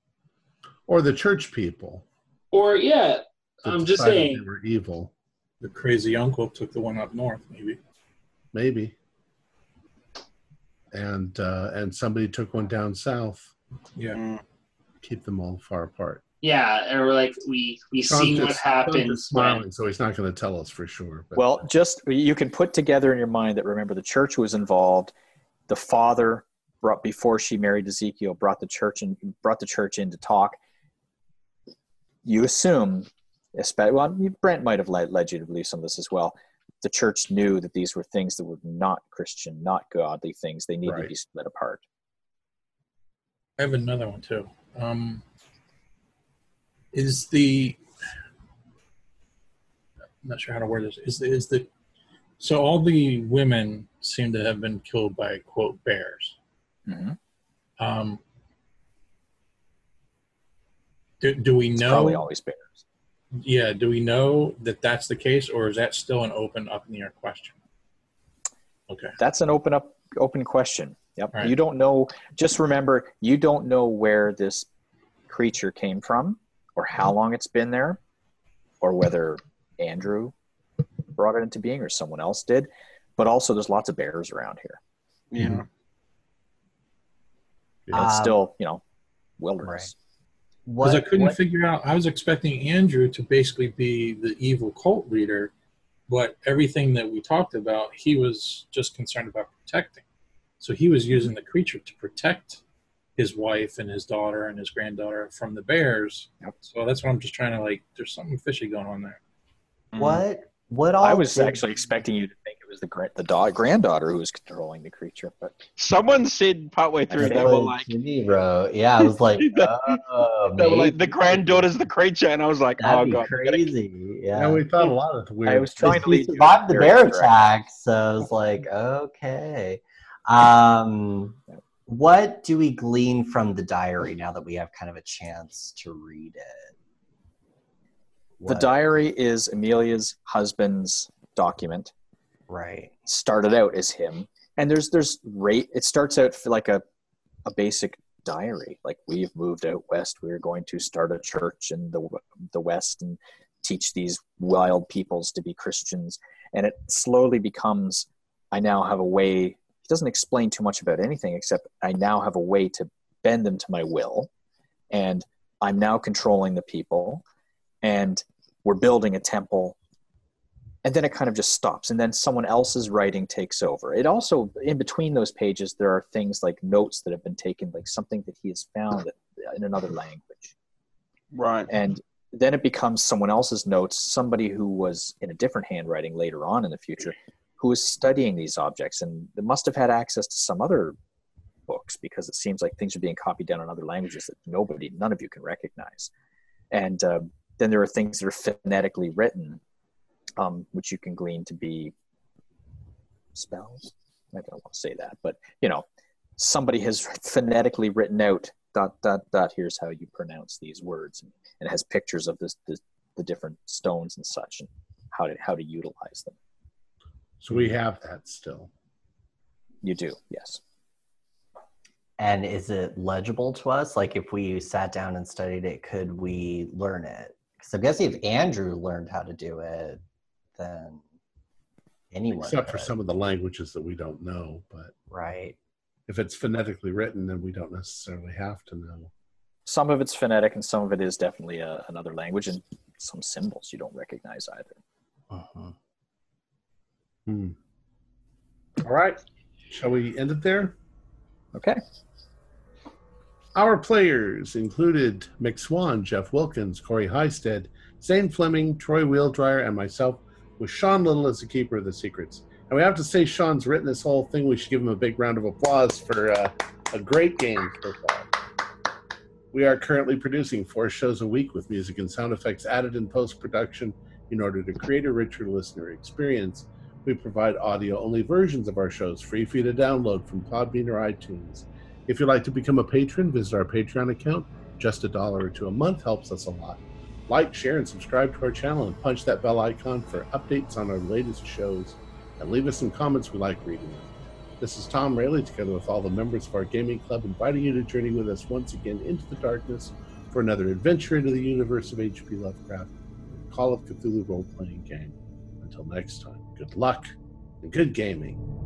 Or the church people. Or, yeah. I'm just saying. They were evil. The crazy uncle took the one up north, maybe. Maybe. And uh, and somebody took one down south. Yeah. Keep them all far apart. Yeah. And we're like, we, we Sean's seen what just- Sean's happened. just smiling, so he's not going to tell us for sure. But Well, just you can put together in your mind that remember the church was involved. The father brought before she married Ezekiel brought the church and brought the church in to talk. You assume, especially well, Brent might have led, led you to believe some of this as well. The church knew that these were things that were not Christian, not godly things. They needed to be split apart. I have another one too. Um, is the I'm not sure how to word this. Is the, is the so all the women seem to have been killed by quote bears. Mhm. Um, do, do we It's know? probably always bears. Yeah, do we know that that's the case, or is that still an open up in the air question? Okay. That's an open up open question. Yep. Right. You don't know. Just remember, you don't know where this creature came from, or how long it's been there, or whether Andrew brought it into being or someone else did. But also, there's lots of bears around here. Yeah. And it's Um, still, you know, wilderness. Because what I couldn't what- figure out. I was expecting Andrew to basically be the evil cult leader, but everything that we talked about, he was just concerned about protecting. So he was using the creature to protect his wife and his daughter and his granddaughter from the bears. Yep. So that's what I'm just trying to like. There's something fishy going on there. what what all I was did- actually expecting you to think it was the gra- the da- granddaughter who was controlling the creature, but Someone said partway through It they were like, Jimmy wrote. Yeah, I was like, oh, they were like the maybe. granddaughter's the creature, and I was like, That'd oh god, we gotta- crazy. Yeah. Yeah, we thought a lot of weird. I was trying to he lead you in survived the bear good direction. attack, so I was like, okay. Um, what do we glean from the diary now that we have kind of a chance to read it? The diary is Amelia's husband's document. right? Started out as him, and there's there's rate. It starts out for like a a basic diary. Like we've moved out west. We're going to start a church in the the west and teach these wild peoples to be Christians. And it slowly becomes. I now have a way. He doesn't explain too much about anything except I now have a way to bend them to my will, and I'm now controlling the people, and we're building a temple. And then it kind of just stops. And then someone else's writing takes over. It also in between those pages there are things like notes that have been taken like something that he has found in another language. Right. and then it becomes someone else's notes somebody who was in a different handwriting later on in the future who is studying these objects and they must have had access to some other books because it seems like things are being copied down in other languages that nobody none of you can recognize. And uh, then there are things that are phonetically written um, which you can glean to be spells? I don't want to say that but you know somebody has phonetically written out dot dot dot here's how you pronounce these words and it has pictures of this the different stones and such and how to how to utilize them so we have that still. you do yes And is it legible to us? Like, if we sat down and studied it, could we learn it? Because I'm guessing if Andrew learned how to do it, then anyone. Except for some of the languages that we don't know. But right? if it's phonetically written, then we don't necessarily have to know. some of it's phonetic and some of it is definitely a, another language and some symbols you don't recognize either Mhm. Hmm. All right. Shall we end it there? okay Our players included Mick Swan, Jeff Wilkins, Corey Highstead, Zane Fleming, Troy Wheeldryer, and myself, with Sean Little as the keeper of the secrets. And we have to say, Sean's written this whole thing. We should give him a big round of applause for uh, a great game so far. We are currently producing four shows a week with music and sound effects added in post production in order to create a richer listener experience. We provide audio only versions of our shows free for you to download from Podbean or iTunes. If you'd like to become a patron, visit our Patreon account. Just a dollar or two a month helps us a lot. Like, share, and subscribe to our channel and punch that bell icon for updates on our latest shows. And leave us some comments, we like reading. This is Tom Rayleigh, together with all the members of our gaming club, inviting you to journey with us once again into the darkness for another adventure into the universe of H.P. Lovecraft, Call of Cthulhu role playing game. Until next time, good luck and good gaming.